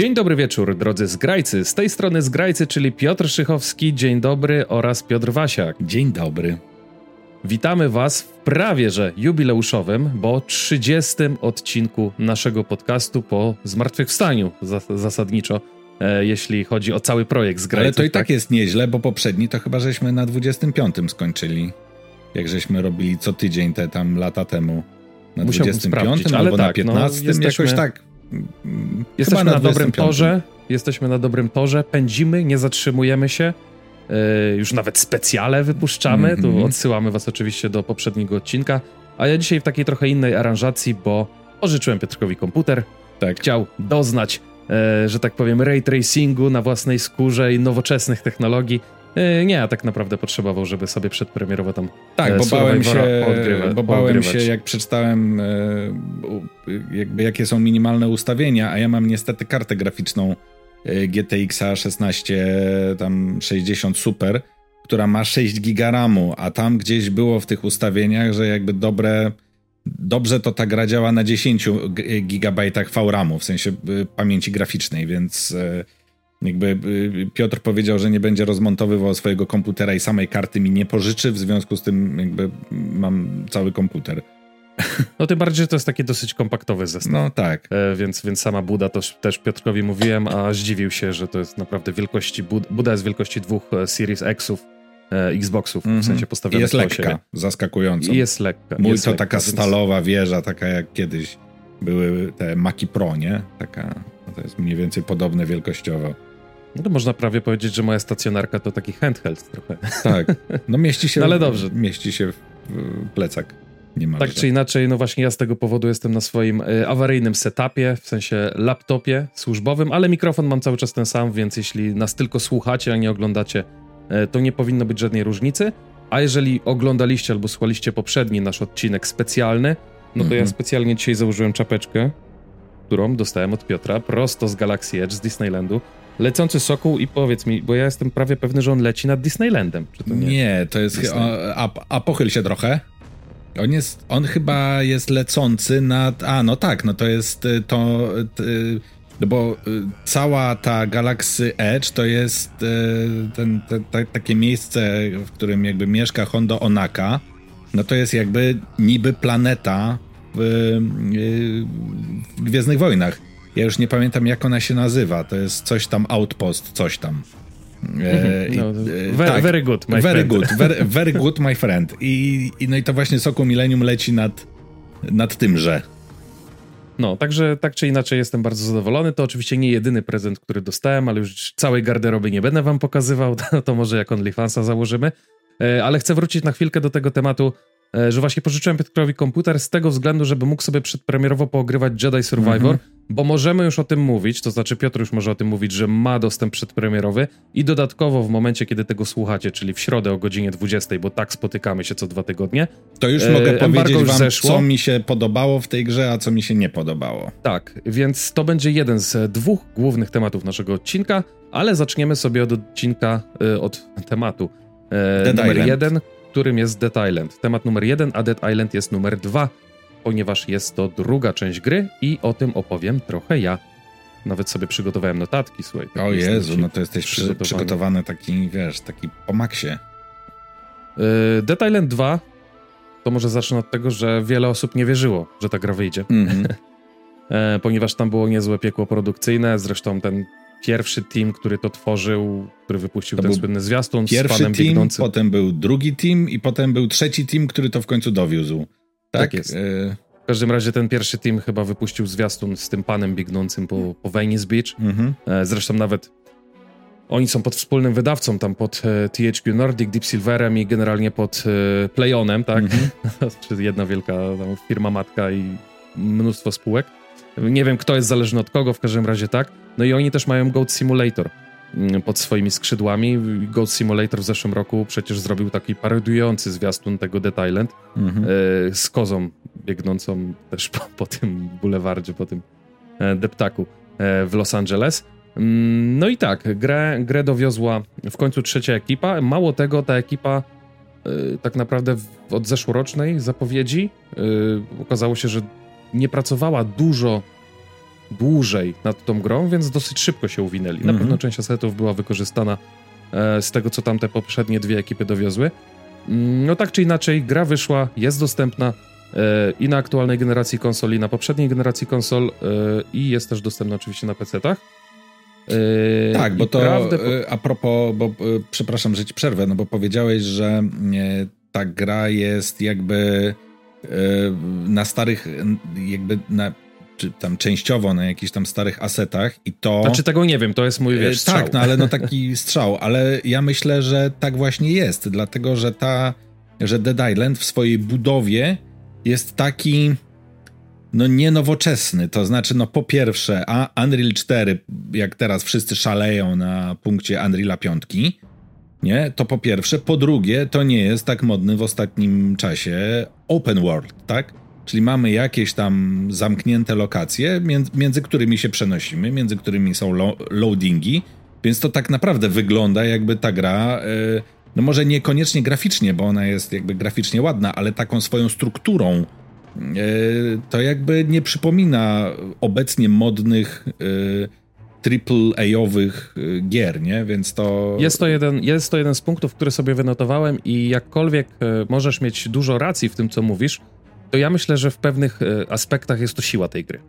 Dzień dobry wieczór, drodzy zgrajcy. Z tej strony zgrajcy, czyli Piotr Szychowski, dzień dobry oraz Piotr Wasiak. Dzień dobry. Witamy Was w prawie że jubileuszowym, bo 30 odcinku naszego podcastu po zmartwychwstaniu zasadniczo, e, jeśli chodzi o cały projekt zgrajców. Ale to i tak, tak jest nieźle, bo poprzedni to chyba żeśmy na 25 skończyli. Jak żeśmy robili co tydzień te tam lata temu. Na Musiałbym 25 albo tak, na 15, no, jesteśmy... jakoś tak Jesteśmy na, na dobrym torze, jesteśmy na dobrym torze, pędzimy, nie zatrzymujemy się. Yy, już nawet specjale wypuszczamy. Mm -hmm. Tu mhm. odsyłamy was oczywiście do poprzedniego odcinka. A ja dzisiaj w takiej trochę innej aranżacji, bo pożyczyłem Piotrkowi komputer. Tak. Chciał doznać, yy, że tak powiem, ray tracingu na własnej skórze i nowoczesnych technologii. Yy, nie, a tak naprawdę potrzebował, żeby sobie przedpremierowo tam Tak, bo bałem się, bo bałem się, jak przeczytałem jakby jakie są minimalne ustawienia, a ja mam niestety kartę graficzną GTX 16 tam 60 Super, która ma 6 giga RAMu, a tam gdzieś było w tych ustawieniach, że jakby dobre dobrze to ta gra działa na 10 gigabajtach VRAMu, w sensie pamięci graficznej, więc jakby y, Piotr powiedział, że nie będzie rozmontowywał swojego komputera i samej karty mi nie pożyczy, w związku z tym jakby mam cały komputer. No tym bardziej, że to jest taki dosyć kompaktowy zestaw. No tak. E, więc, więc sama Buda to też Piotrkowi mówiłem, a zdziwił się, że to jest naprawdę wielkości, Buda jest wielkości dwóch e, Series Xów, e, Xboxów, mm -hmm. w mhm. sensie postawionych jest lekka, zaskakująco. I jest lekka. Mój jest to lekka, taka więc... stalowa wieża, taka jak kiedyś były te Maki Pro, nie? Taka, to jest mniej więcej podobne wielkościowo. No to można prawie powiedzieć, że moja stacjonarka to taki handheld trochę. Tak, no mieści się, no ale dobrze. mieści się w plecak. Tak czy inaczej, no właśnie ja z tego powodu jestem na swoim y, awaryjnym setupie, w sensie laptopie służbowym, ale mikrofon mam cały czas ten sam, więc jeśli nas tylko słuchacie, a nie oglądacie, y, to nie powinno być żadnej różnicy. A jeżeli oglądaliście albo słuchaliście poprzedni nasz odcinek specjalny, no to ja mhm. specjalnie dzisiaj założyłem czapeczkę, którą dostałem od Piotra prosto z Galaxy Edge z Disneylandu lecący sokół i powiedz mi, bo ja jestem prawie pewny, że on leci nad Disneylandem. To nie? nie, to jest. A, a pochyl się trochę. On jest, on chyba jest lecący nad, a no tak, no to jest y, to, y, no bo y, cała ta Galaxy Edge to jest ten, te, te, takie miejsce, w którym jakby mieszka Hondo Onaka, no to jest jakby niby planeta w, w Gwiezdnych Wojnach. Ja już nie pamiętam, jak ona się nazywa. To jest coś tam Outpost, coś tam. E, no, e, very, tak, very, good, my very friend. Good, very, very good, my friend. I, I, no i to właśnie Soku Millennium leci nad, nad tymże. No, także tak czy inaczej jestem bardzo zadowolony. To oczywiście nie jedyny prezent, który dostałem, ale już całej garderoby nie będę wam pokazywał, to, może jak OnlyFansa założymy. E, ale chcę wrócić na chwilkę do tego tematu że właśnie pożyczyłem Piotrowi komputer z tego względu, żeby mógł sobie przedpremierowo poogrywać Jedi Survivor, mm-hmm. bo możemy już o tym mówić, to znaczy Piotr już może o tym mówić, że ma dostęp przedpremierowy i dodatkowo w momencie, kiedy tego słuchacie, czyli w środę o godzinie 20, bo tak spotykamy się co dwa tygodnie. To już e, mogę powiedzieć już wam, zeszło. co mi się podobało w tej grze, a co mi się nie podobało. Tak, więc to będzie jeden z dwóch głównych tematów naszego odcinka, ale zaczniemy sobie od odcinka, e, od tematu e, numer Island. jeden, którym jest Dead Island. Temat numer jeden, a Dead Island jest numer dwa, ponieważ jest to druga część gry i o tym opowiem trochę ja. Nawet sobie przygotowałem notatki, słuchaj. Tak o Jezu, no to jesteś przygotowany. przygotowany taki, wiesz, taki po maksie. Yy, Dead Island 2 to może zacznę od tego, że wiele osób nie wierzyło, że ta gra wyjdzie. Mm -hmm. ponieważ tam było niezłe piekło produkcyjne, zresztą ten pierwszy team, który to tworzył, który wypuścił to ten słynny zwiastun pierwszy z panem team, biegnącym. potem był drugi team i potem był trzeci team, który to w końcu dowiózł. Tak, tak jest. E... W każdym razie ten pierwszy team chyba wypuścił zwiastun z tym panem biegnącym po, po Venice Beach. Mhm. E, zresztą nawet oni są pod wspólnym wydawcą, tam pod e, THQ Nordic, Deep Silverem i generalnie pod Playonem, tak? Mhm. jedna wielka tam, firma matka i mnóstwo spółek. Nie wiem, kto jest zależny od kogo, w każdym razie tak. No i oni też mają Goat Simulator mm, pod swoimi skrzydłami. Goat Simulator w zeszłym roku przecież zrobił taki parodujący zwiastun tego Dead Island mhm. e, z kozą biegnącą też po, po tym bulewardzie, po tym e, deptaku e, w Los Angeles. Mm, no i tak, grę, grę dowiozła w końcu trzecia ekipa. Mało tego, ta ekipa tak naprawdę od zeszłorocznej zapowiedzi okazało się, że nie pracowała dużo dłużej nad tą grą, więc dosyć szybko się uwinęli. Na -hmm. pewno część asetów była wykorzystana e, z tego, co tam te poprzednie dwie ekipy dowiozły. Mm, no tak czy inaczej, gra wyszła, jest dostępna e, i na aktualnej generacji konsol, i na poprzedniej generacji konsol, e, i jest też dostępna oczywiście na PC-tach. E, tak, bo to prawdę... a propos, bo przepraszam, że ci przerwę, no bo powiedziałeś, że ta gra jest jakby na starych, jakby na czy tam częściowo na jakichś tam starych asetach i to... Znaczy tego nie wiem, to jest mój wiesz, strzał. Tak, no ale no taki strzał, ale ja myślę, że tak właśnie jest, dlatego że ta, że Dead Island w swojej budowie jest taki no nienowoczesny, to znaczy no po pierwsze, a Unreal 4, jak teraz wszyscy szaleją na punkcie Unreala 5, nie? To po pierwsze, po drugie, to nie jest tak modny w ostatnim czasie open world, tak? Czyli mamy jakieś tam zamknięte lokacje, między, między którymi się przenosimy, między którymi są lo, loadingi, więc to tak naprawdę wygląda jakby ta gra, yy, no może niekoniecznie graficznie, bo ona jest jakby graficznie ładna, ale taką swoją strukturą yy, to jakby nie przypomina obecnie modnych yy, triple A-owych gier, nie? Więc to... Jest to, jeden, jest to jeden z punktów, który sobie wynotowałem i jakkolwiek możesz mieć dużo racji w tym, co mówisz, to ja myślę, że w pewnych e, aspektach jest to siła tej gry.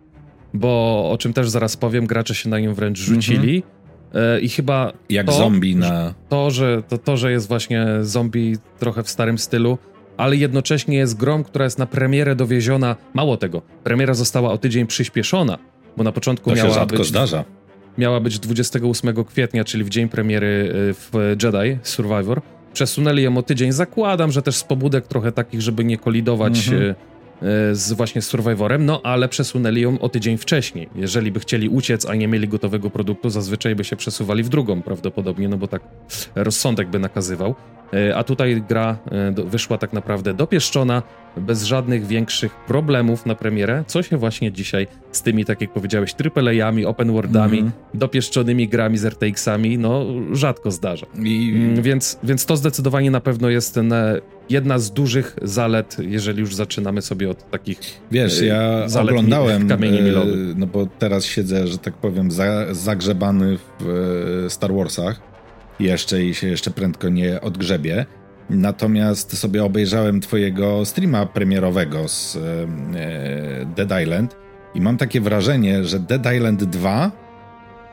Bo o czym też zaraz powiem, gracze się na nią wręcz rzucili. Mm-hmm. I chyba. Jak to, zombie na. To że, to, to, że jest właśnie zombie trochę w starym stylu, ale jednocześnie jest grą, która jest na premierę dowieziona. Mało tego, premiera została o tydzień przyspieszona, bo na początku to miała. Się rzadko być, zdarza. Miała być 28 kwietnia, czyli w dzień premiery e, w Jedi Survivor. Przesunęli ją o tydzień. Zakładam, że też z pobudek trochę takich, żeby nie kolidować. Mm-hmm E, z właśnie Survivorem, no ale przesunęli ją o tydzień wcześniej. Jeżeli by chcieli uciec, a nie mieli gotowego produktu, zazwyczaj by się przesuwali w drugą prawdopodobnie, no bo tak rozsądek by nakazywał. E, a tutaj gra e, wyszła tak naprawdę dopieszczona, bez żadnych większych problemów na premierę, co się właśnie dzisiaj z tymi, tak jak powiedziałeś, AAA-ami, open worldami, mm -hmm. dopieszczonymi grami z RTX-ami, no rzadko zdarza. I... Mm, więc, więc to zdecydowanie na pewno jest ten, jedna z dużych zalet, jeżeli już zaczynamy sobie od takich Wiesz, ja oglądałem, kamieni milowych. no bo teraz siedzę, że tak powiem, za, zagrzebany w Star Warsach jeszcze i się jeszcze prędko nie odgrzebie. Natomiast sobie obejrzałem twojego streama premierowego z e, Dead Island i mam takie wrażenie, że Dead Island 2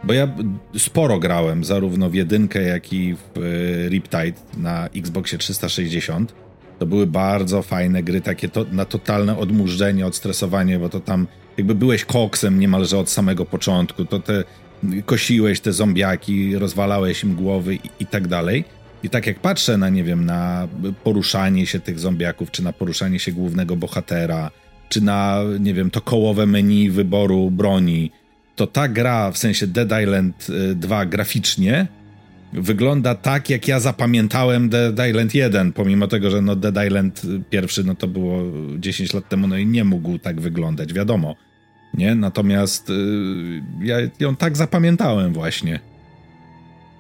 bo ja sporo grałem zarówno w jedynkę, jak i w e, Riptide na Xboxie 360. To były bardzo fajne gry, takie to, na totalne odmurzenie, odstresowanie, bo to tam jakby byłeś koksem niemalże od samego początku. To te kosiłeś te zombiaki, rozwalałeś im głowy i, i tak dalej. I tak jak patrzę na, nie wiem, na poruszanie się tych zombiaków, czy na poruszanie się głównego bohatera, czy na, nie wiem, to kołowe menu wyboru broni, to ta gra, w sensie Dead Island 2 y, graficznie, wygląda tak, jak ja zapamiętałem Dead Island 1, pomimo tego, że no Dead Island pierwszy, no to było 10 lat temu, no i nie mógł tak wyglądać, wiadomo. Nie? Natomiast y, ja ją tak zapamiętałem właśnie.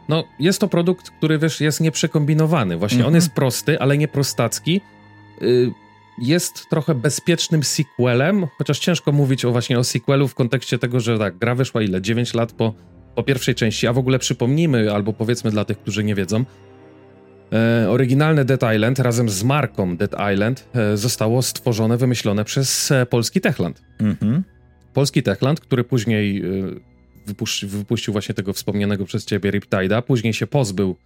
No, jest to produkt, który wiesz, jest nieprzekombinowany. Właśnie on mhm. jest prosty, ale nie prostacki. Y, jest trochę bezpiecznym sequelem, chociaż ciężko mówić o właśnie o sequelu w kontekście tego, że tak, gra wyszła ile? 9 lat po, po pierwszej części, a w ogóle przypomnijmy, albo powiedzmy dla tych, którzy nie wiedzą, e, oryginalne Dead Island razem z marką Dead Island e, zostało stworzone, wymyślone przez e, polski Techland. Mhm polski Techland, który później y, wypuści, wypuścił właśnie tego wspomnianego przez ciebie Riptide'a, później się pozbył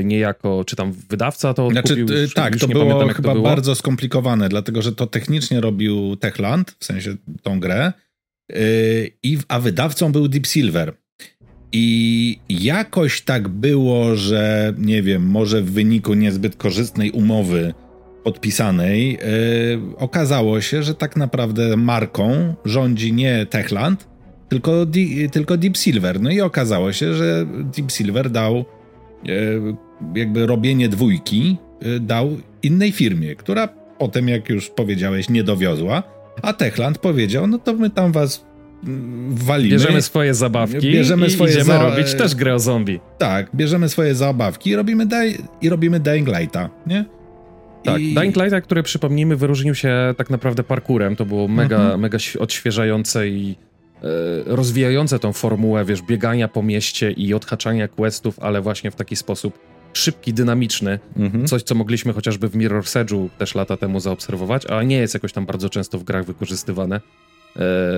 y, niejako, czy tam wydawca to odkupił? Znaczy, już, tak, już to było pamiętam, chyba to było. bardzo skomplikowane, dlatego że to technicznie robił Techland, w sensie tą grę, yy, a wydawcą był Deep Silver. I jakoś tak było, że nie wiem, może w wyniku niezbyt korzystnej umowy podpisanej yy, okazało się, że tak naprawdę marką rządzi nie Techland, tylko, di, tylko Deep Silver. No i okazało się, że Deep Silver dał yy, jakby robienie dwójki yy, dał innej firmie, która potem, jak już powiedziałeś, nie dowiozła, a Techland powiedział, no to my tam was mm, walimy. Bierzemy swoje zabawki bierzemy i swoje idziemy za... robić też grę o zombie. Tak, bierzemy swoje zabawki i robimy, i robimy Dying Lighta, nie? Tak, I... Dying Light, który przypomnijmy, wyróżnił się tak naprawdę parkurem. To było mega, mhm. mega odświeżające i rozwijające tą formułę, wiesz, biegania po mieście i odhaczania questów, ale właśnie w taki sposób szybki, dynamiczny. Mhm. Coś, co mogliśmy chociażby w Mirror's Edge'u też lata temu zaobserwować, a nie jest jakoś tam bardzo często w grach wykorzystywane.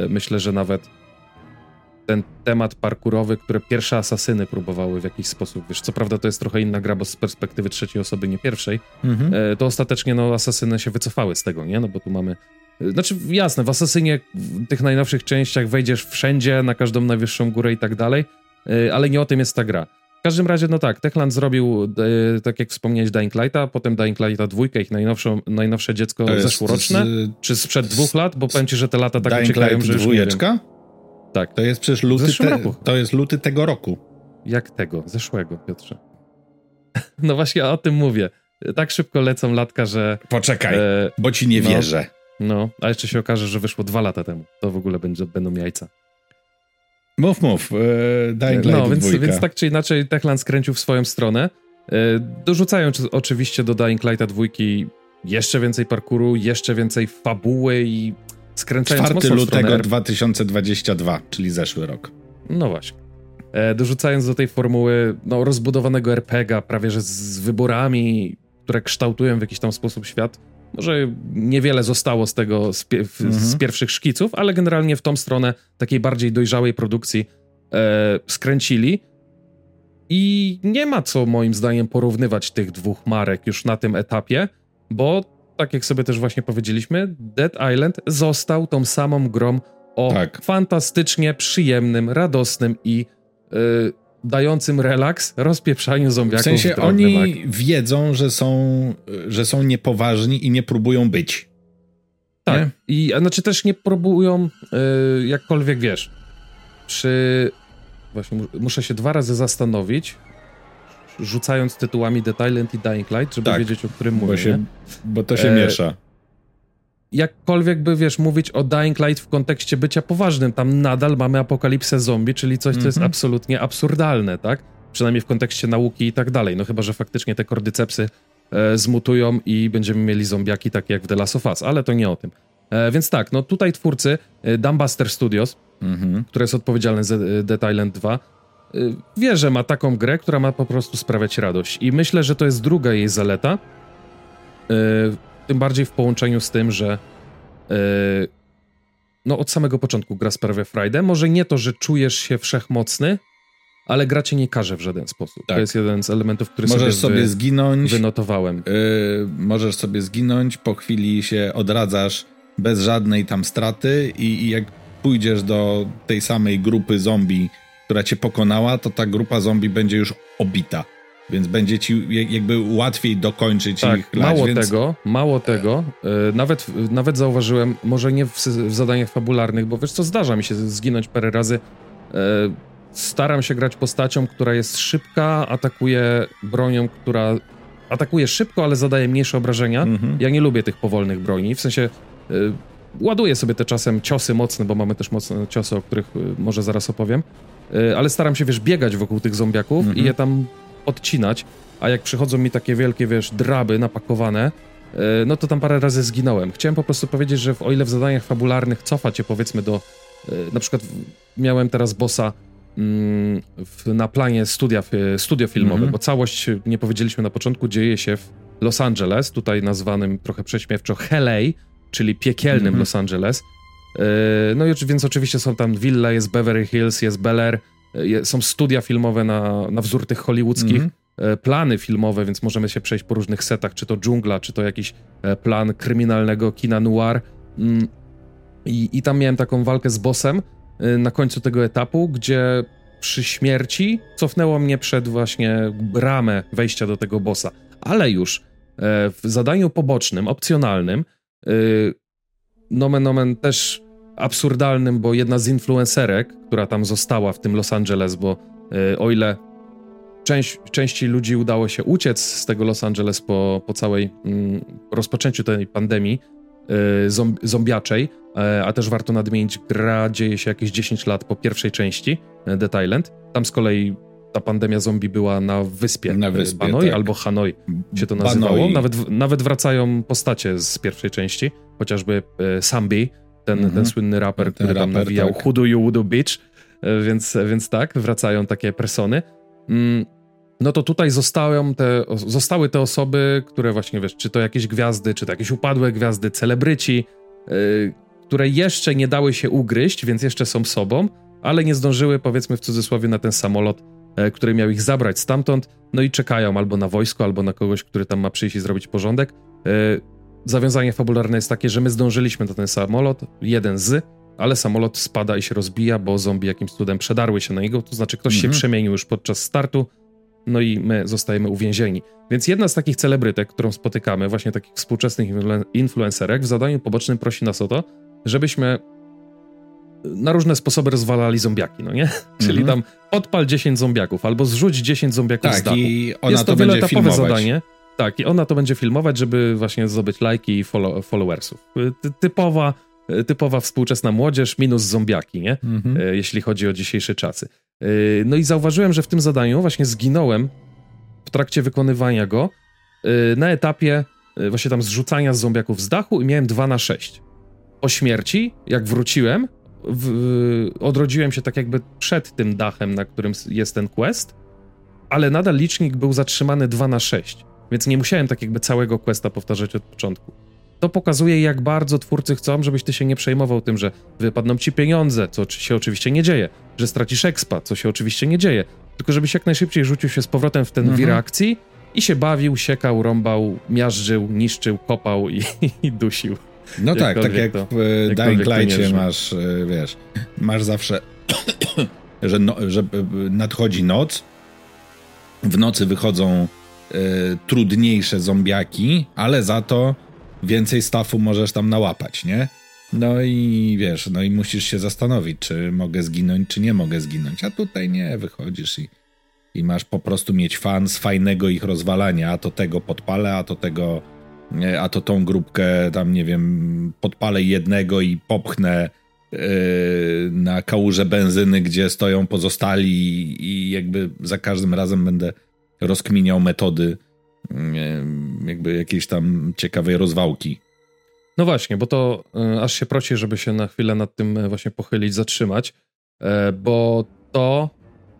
Myślę, że nawet ten temat parkurowy, które pierwsze asasyny próbowały w jakiś sposób, wiesz, co prawda to jest trochę inna gra, bo z perspektywy trzeciej osoby, nie pierwszej, mhm. E, to ostatecznie no asasyny się wycofały z tego, nie? No bo tu mamy e, znaczy, jasne, w Asasynie w tych najnowszych częściach wejdziesz wszędzie, na każdą najwyższą górę i tak dalej, e, ale nie o tym jest ta gra. W każdym razie, no tak, Techland zrobił, tak jak wspomniałeś, Dying Lighta, potem Dying Lighta dwójkę, ich najnowszą, najnowsze dziecko zeszłoroczne, z, czy sprzed dwóch lat, bo powiem ci, że te lata tak Dying uciekają, Light że już dwójeczka? Tak. To jest przecież luty, te, to jest luty tego roku. Jak tego? Zeszłego, Piotrze. No właśnie o tym mówię. Tak szybko lecą latka, że... Poczekaj, e, bo ci nie no, wierzę. No, a jeszcze się okaże, że wyszło dwa lata temu. To w ogóle będzie, będą jajca. Mów, mów. E, Dying no, Light więc, więc tak czy inaczej Techland skręcił w swoją stronę. E, dorzucając oczywiście do Dying Lighta dwójki jeszcze więcej parkuru, jeszcze więcej fabuły i skręcając 4 lutego 2022, czyli zeszły rok. No właśnie. E, dorzucając do tej formuły no, rozbudowanego RPGa, prawie że z wyborami, które kształtują w jakiś tam sposób świat, może niewiele zostało z tego, z, pie mhm. z pierwszych szkiców, ale generalnie w tą stronę takiej bardziej dojrzałej produkcji e, skręcili. I nie ma co moim zdaniem porównywać tych dwóch marek już na tym etapie, bo tak jak sobie też właśnie powiedzieliśmy, Dead Island został tą samą grą o tak. fantastycznie przyjemnym, radosnym i yy, dającym relaks rozpieprzaniu zombiaków. W sensie w oni wiedzą, że są, że są niepoważni i nie próbują być. Tak. Nie? I znaczy też nie próbują yy, jakkolwiek wiesz. Przy. Właśnie muszę się dwa razy zastanowić, rzucając tytułami The Island i Dying Light, żeby tak, wiedzieć, o którym mówię. Bo, się, bo to się e, miesza. Jakkolwiek by, wiesz, mówić o Dying Light w kontekście bycia poważnym, tam nadal mamy apokalipsę zombie, czyli coś, co jest mhm. absolutnie absurdalne, tak? Przynajmniej w kontekście nauki i tak dalej. No chyba, że faktycznie te kordycepsy e, zmutują i będziemy mieli zombiaki takie jak w The Last of Us, ale to nie o tym. E, więc tak, no tutaj twórcy e, Dumbbuster Studios, mhm. które jest odpowiedzialne za e, Dead Island 2, Y, wie, że ma taką grę, która ma po prostu sprawiać radość. I myślę, że to jest druga jej zaleta. Y, tym bardziej w połączeniu z tym, że y, no od samego początku gra sprawia Friday. Może nie to, że czujesz się wszechmocny, ale gra cię nie każe w żaden sposób. Tak. To jest jeden z elementów, który możesz sobie, sobie wy, zginąć, wynotowałem. Yy, możesz sobie zginąć, po chwili się odradzasz bez żadnej tam straty i, i jak pójdziesz do tej samej grupy zombie która cię pokonała, to ta grupa zombie będzie już obita. Więc będzie ci jakby łatwiej dokończyć tak, ich lać, Mało więc... tego, mało tego. Yy, nawet, nawet zauważyłem, może nie w, w, zadaniach fabularnych, bo wiesz co, zdarza mi się zginąć parę razy. Yy, staram się grać postacią, która jest szybka, atakuje bronią, która atakuje szybko, ale zadaje mniejsze obrażenia. Mhm. Ja nie lubię tych powolnych broni, w sensie yy, ładuję sobie te czasem ciosy mocne, bo mamy też mocne ciosy, o których może zaraz opowiem. Y, ale staram się, wiesz, biegać wokół tych zombiaków mm -hmm. i je tam odcinać, a jak przychodzą mi takie wielkie, wiesz, draby napakowane, y, no to tam parę razy zginąłem. Chciałem po prostu powiedzieć, że w, o ile w zadaniach fabularnych cofa cię powiedzmy do, y, na przykład miałem teraz bossa mm, na planie studia, studio filmowe, mm -hmm. bo całość, nie powiedzieliśmy na początku, dzieje się w Los Angeles, tutaj nazwanym trochę prześmiewczo LA, czyli piekielnym mm -hmm. Los Angeles. E, no i więc oczywiście są tam wille, jest Beverly Hills, jest Bel Air, e, są studia filmowe na, na wzór tych hollywoodzkich, mm -hmm. plany filmowe, więc możemy się przejść po różnych setach, czy to dżungla, czy to jakiś plan kryminalnego kina noir. Mm, I, I tam miałem taką walkę z bossem na końcu tego etapu, gdzie przy śmierci cofnęło mnie przed właśnie ramę wejścia do tego bossa. Ale już w zadaniu pobocznym, opcjonalnym, nomen omen też absurdalnym, bo jedna z influencerek, która tam została w tym Los Angeles, bo yy, o ile część, części ludzi udało się uciec z tego Los Angeles po, po całej yy, rozpoczęciu tej pandemii yy, zombiaczej, e, a też warto nadmienić, gra dzieje się jakieś 10 lat po pierwszej części e, The Island. Tam z kolei ta pandemia zombie była na wyspie, na wyspie Banoi tak. albo Hanoi się to nazywało. Nawet, nawet wracają postacie z pierwszej części, chociażby e, Sambi, ten, ten mhm. słynny raper, ten który tam nawijał tak. Hudu You Wudu Bitch, e, więc, więc tak, wracają takie persony. Mm, no to tutaj zostały te, zostały te osoby, które właśnie, wiesz, czy to jakieś gwiazdy, czy to jakieś upadłe gwiazdy, celebryci, yy, które jeszcze nie dały się ugryźć, więc jeszcze są sobą, ale nie zdążyły, powiedzmy w cudzysłowie, na ten samolot, yy, który miał ich zabrać stamtąd, no i czekają albo na wojsko, albo na kogoś, który tam ma przyjść i zrobić porządek. Yy, zawiązanie fabularne jest takie, że my zdążyliśmy na ten samolot, jeden z, ale samolot spada i się rozbija, bo zombie jakimś cudem przedarły się na niego, to znaczy ktoś mhm. się przemienił już podczas startu, no i my zostajemy uwięzieni. Więc jedna z takich celebrytek, którą spotykamy, właśnie takich współczesnych influencerek, w zadaniu pobocznym prosi nas o to, żebyśmy na różne sposoby rozwalali zombiaki, no nie? Czyli mhm. tam odpal 10 zombiaków, albo zrzuć 10 zombiaków tak, z dachu. i ona Jest to, to filmować. zadanie. Tak, i ona to będzie filmować, żeby właśnie zdobyć lajki i follow followersów. Typowa, typowa współczesna młodzież minus zombiaki, nie? Mhm. E, jeśli chodzi o dzisiejsze czasy. No i zauważyłem, że w tym zadaniu właśnie zginąłem w trakcie wykonywania go na etapie właśnie tam zrzucania zombiaków z dachu i miałem 2 na 6. Po śmierci, jak wróciłem, w, odrodziłem się tak jakby przed tym dachem, na którym jest ten quest, ale nadal licznik był zatrzymany 2 na 6, więc nie musiałem tak jakby całego questa powtarzać od początku. To pokazuje, jak bardzo twórcy chcą, żebyś ty się nie przejmował tym, że wypadną ci pieniądze, co się oczywiście nie dzieje, że stracisz expa, co się oczywiście nie dzieje, tylko żebyś jak najszybciej rzucił się z powrotem w ten mhm. wir akcji i się bawił, siekał, rąbał, miażdżył, niszczył, kopał i, i dusił. No tak, tak jak to, w Dying Light'cie masz, e, wiesz, masz zawsze, że, no, że nadchodzi noc, w nocy wychodzą trudniejsze zombiaki, ale za to więcej stafu możesz tam nałapać, nie? No i wiesz, no i musisz się zastanowić, czy mogę zginąć, czy nie mogę zginąć. A tutaj nie, wychodzisz i, i masz po prostu mieć fan z fajnego ich rozwalania. A to tego podpalę, a to tego, a to tą grupkę tam, nie wiem, podpalę jednego i popchnę yy, na kałuże benzyny, gdzie stoją pozostali i, i jakby za każdym razem będę rozkminiał metody jakby jakiejś tam ciekawej rozwałki. No właśnie, bo to y, aż się prosi, żeby się na chwilę nad tym e, właśnie pochylić, zatrzymać, bo to,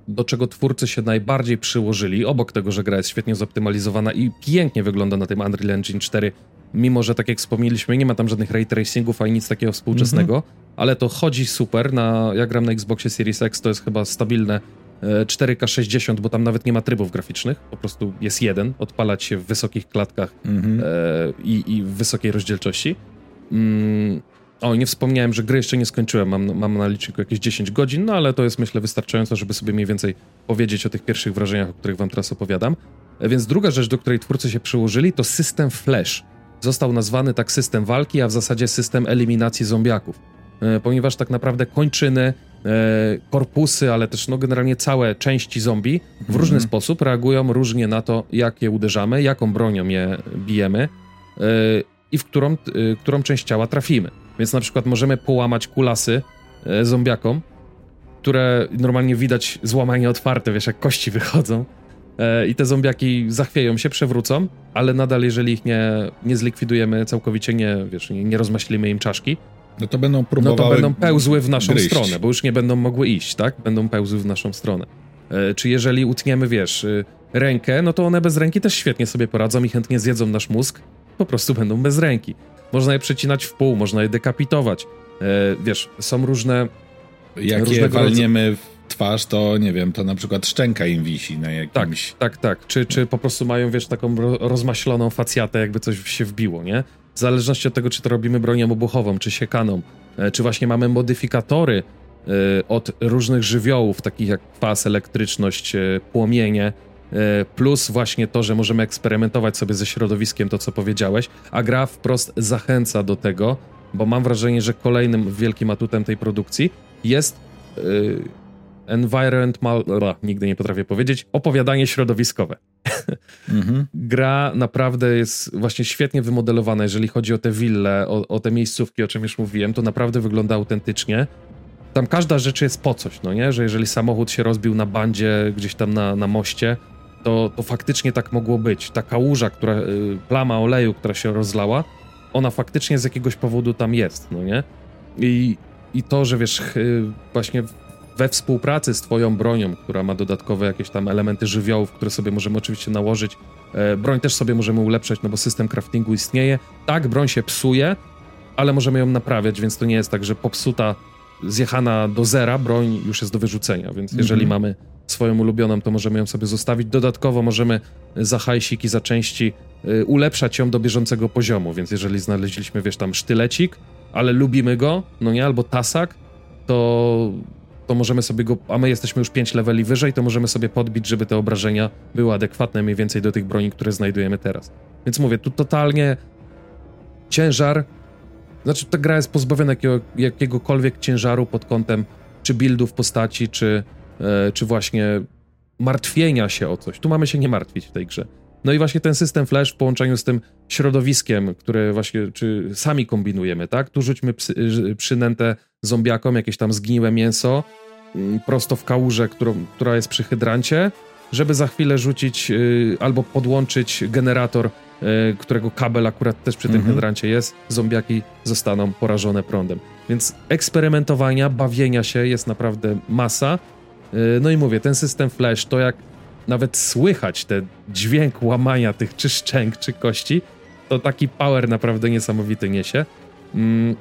do czego twórcy się najbardziej przyłożyli, obok tego, że gra jest świetnie zoptymalizowana i pięknie wygląda na tym Unreal Engine 4, mimo że tak jak wspomnieliśmy, nie ma tam żadnych ray tracingów ani nic takiego współczesnego, mm -hmm. ale to chodzi super. Na, ja gram na Xboxie Series X, to jest chyba stabilne 4K 60, bo tam nawet nie ma trybów graficznych, po prostu jest jeden, odpalać się w wysokich klatkach mhm. e, i, i, w wysokiej rozdzielczości. Mm, o, nie wspomniałem, że gry jeszcze nie skończyłem, mam, mam na liczniku jakieś 10 godzin, no ale to jest myślę wystarczająco, żeby sobie mniej więcej powiedzieć o tych pierwszych wrażeniach, o których wam teraz opowiadam. E, więc druga rzecz, do której twórcy się przyłożyli, to system Flash. Został nazwany tak system walki, a w zasadzie system eliminacji zombiaków. E, ponieważ tak naprawdę kończyny korpusy, ale też no, generalnie całe części zombie w różny mm. sposób reagują różnie na to, jak je uderzamy, jaką bronią je bijemy e, i w którą, e, którą część ciała trafimy. Więc na przykład możemy połamać kulasy zombiakom, które normalnie widać złamanie otwarte, wiesz, jak kości wychodzą. I te zombiaki zachwieją się, przewrócą, ale nadal, jeżeli ich nie, nie zlikwidujemy całkowicie, nie, wiesz, nie, nie rozmaślimy im czaszki, no to będą próbowały No to będą pełzły w naszą gryźć. stronę, bo już nie będą mogły iść, tak? Będą pełzły w naszą stronę. E, czy jeżeli utniemy, wiesz, y, rękę, no to one bez ręki też świetnie sobie poradzą i chętnie zjedzą nasz mózg, po prostu będą bez ręki. Można je przecinać w pół, można je dekapitować. E, wiesz, są różne... Jak je walniemy w twarz, to nie wiem, to na przykład szczęka im wisi na jakimś... Tak, tak, tak. Czy, czy po prostu mają, wiesz, taką rozmaśloną facjatę, jakby coś się wbiło, nie? W zależności od tego, czy to robimy bronią obuchową, czy siekaną, e, czy właśnie mamy modyfikatory e, od różnych żywiołów, takich jak kwas, elektryczność, e, płomienie, plus właśnie to, że możemy eksperymentować sobie ze środowiskiem, to co powiedziałeś, a gra wprost zachęca do tego, bo mam wrażenie, że kolejnym wielkim atutem tej produkcji jest environmental, nigdy nie potrafię powiedzieć, opowiadanie środowiskowe. Mhm. Gra naprawdę jest właśnie świetnie wymodelowana, jeżeli chodzi o te wille, o, o, te miejscówki, o czym już mówiłem, to naprawdę wygląda autentycznie. Tam każda rzecz jest po coś, no nie? Że jeżeli samochód się rozbił na bandzie, gdzieś tam na, na moście, to, to faktycznie tak mogło być. Ta kałuża, która, y, plama oleju, która się rozlała, ona faktycznie z jakiegoś powodu tam jest, no nie? I, I to, że wiesz, właśnie we współpracy z twoją bronią, która ma dodatkowe jakieś tam elementy żywiołów, które sobie możemy oczywiście nałożyć, e, broń też sobie możemy ulepszać, no bo system craftingu istnieje. Tak, broń się psuje, ale możemy ją naprawiać, więc to nie jest tak, że popsuta, zjechana do zera broń już jest do wyrzucenia, więc jeżeli mhm. mamy swoją ulubioną, to możemy ją sobie zostawić. Dodatkowo możemy za hajsik i za części y, ulepszać ją do bieżącego poziomu, więc jeżeli znaleźliśmy, wiesz, tam sztylecik, ale lubimy go, no nie, albo tasak, to, to możemy sobie go, a my jesteśmy już 5 leveli wyżej, to możemy sobie podbić, żeby te obrażenia były adekwatne mniej więcej do tych broni, które znajdujemy teraz. Więc mówię, tu totalnie ciężar, znaczy ta gra jest pozbawiona jakiego, jakiegokolwiek ciężaru pod kątem czy buildów postaci, czy E, czy właśnie martwienia się o coś. Tu mamy się nie martwić w tej grze. No i właśnie ten system flash w połączeniu z tym środowiskiem, które właśnie, czy sami kombinujemy, tak? Tu rzućmy psy, przynętę zombiakom, jakieś tam zgniłe mięso, mm, prosto w kałużę, którą, która jest przy hydrancie, żeby za chwilę rzucić y, albo podłączyć generator, y, którego kabel akurat też przy tym mhm. hydrancie jest, zombiaki zostaną porażone prądem. Więc eksperymentowania, bawienia się jest naprawdę masa. Y, no i mówię, ten system flash, to jak nawet słychać ten dźwięk łamania tych czy szczęk, czy kości, to taki power naprawdę niesamowity niesie, mm,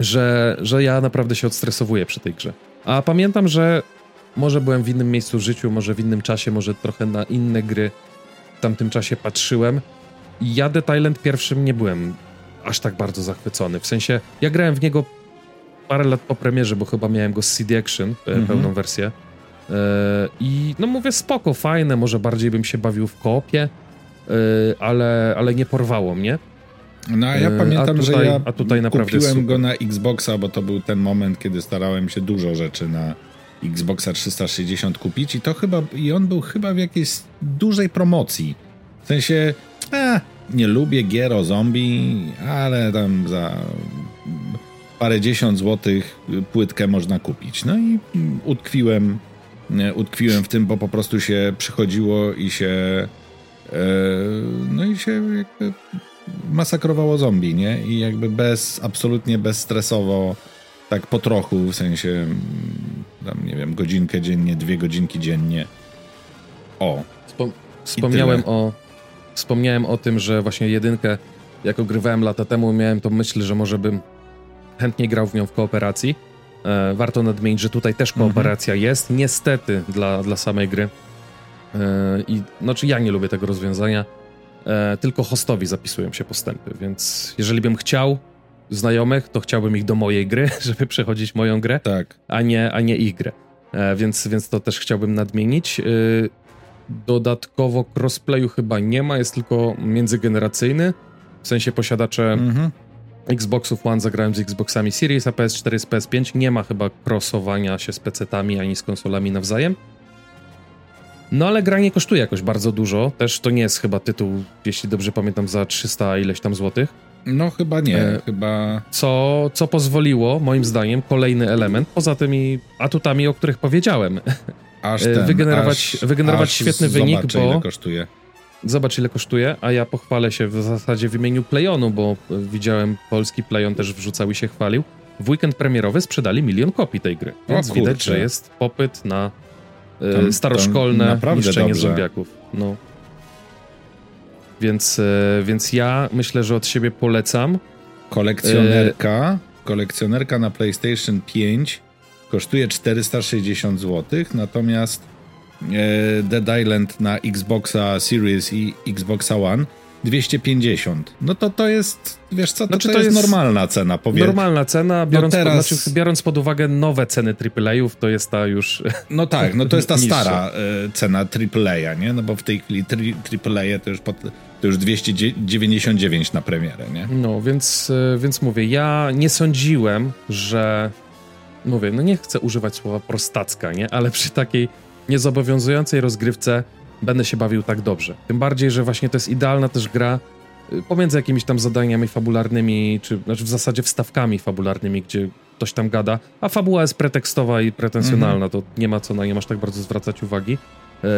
że, że ja naprawdę się odstresowuję przy tej grze. A pamiętam, że może byłem w innym miejscu w życiu, może w innym czasie, może trochę na inne gry w tamtym czasie patrzyłem. I ja The Island pierwszym nie byłem aż tak bardzo zachwycony. W sensie, ja grałem w niego parę lat po premierze, bo chyba miałem go z CD Action, mm -hmm. pełną wersję. E, I no mówię, spoko, fajne, może bardziej bym się bawił w kopie, e, ale, ale nie porwało mnie. No a ja e, pamiętam, a tutaj, że ja a tutaj naprawdę kupiłem go na Xboxa, bo to był ten moment, kiedy starałem się dużo rzeczy na Xboxa 360 kupić i to chyba, i on był chyba w jakiejś dużej promocji. W sensie, eh, nie lubię gier o zombie, ale tam za parę dziesiąt złotych płytkę można kupić. No i utkwiłem utkwiłem w tym, bo po prostu się przychodziło i się e, no i się jakby masakrowało zombie, nie? I jakby bez, absolutnie bezstresowo, tak po trochu, w sensie mm, tam, nie wiem, godzinkę dziennie, dwie godzinki dziennie. O. Wspom wspomniałem o wspomniałem o tym, że właśnie jedynkę, jak ogrywałem lata temu, miałem tą myśl, że może bym chętnie grał w nią w kooperacji E, warto nadmienić, że tutaj też kooperacja mhm. jest, niestety dla, dla samej gry. E, I znaczy ja nie lubię tego rozwiązania, e, tylko hostowi zapisują się postępy, więc jeżeli bym chciał znajomych, to chciałbym ich do mojej gry, żeby przechodzić moją grę, tak. a, nie, a nie ich grę. Więc, więc to też chciałbym nadmienić. Dodatkowo crossplayu chyba nie ma, jest tylko międzygeneracyjny, w sensie posiadacze mhm. Xboxów One zagrałem z Xboxami Series, a PS4 z PS5 nie ma chyba crossowania się z PC-tami ani z konsolami nawzajem. No ale gra nie kosztuje jakoś bardzo dużo, też to nie jest chyba tytuł, jeśli dobrze pamiętam, za 300 ileś tam złotych. No chyba nie, e, chyba... Co, co pozwoliło, moim zdaniem, kolejny element, poza tymi atutami, o których powiedziałem, aż e, ten, wygenerować, aż, wygenerować aż świetny wynik, bo... kosztuje. Zobacz, ile kosztuje, a ja pochwalę się w zasadzie w imieniu Playonu, bo widziałem polski Playon też wrzucał i się chwalił. W weekend premierowy sprzedali milion kopii tej gry, więc widać, że jest popyt na y, tam, staroszkolne tam niszczenie dobrze. zombiaków. No. Więc, y, więc ja myślę, że od siebie polecam. Kolekcjonerka, y kolekcjonerka na PlayStation 5 kosztuje 460 zł, natomiast E, Dead Island na Xboxa Series i Xboxa One 250. No to to jest, wiesz co, to, znaczy, to, to jest, jest, normalna cena. Powie... Normalna cena, biorąc, no teraz... pod, znaczy, biorąc pod uwagę nowe ceny AAA-ów, to jest ta już... No tak, no to jest ta stara e, cena AAA, nie? No bo w tej chwili AAA to już, pod, to już 299 na premierę, nie? No, więc, e, więc mówię, ja nie sądziłem, że... Mówię, no nie chcę używać słowa prostacka, nie? Ale przy takiej niezobowiązującej rozgrywce będę się bawił tak dobrze. Tym bardziej, że właśnie to jest idealna też gra y, pomiędzy jakimiś tam zadaniami fabularnymi, czy znaczy w zasadzie wstawkami fabularnymi, gdzie ktoś tam gada, a fabuła jest pretekstowa i pretensjonalna, mm -hmm. to nie ma co na nie masz tak bardzo zwracać uwagi. E,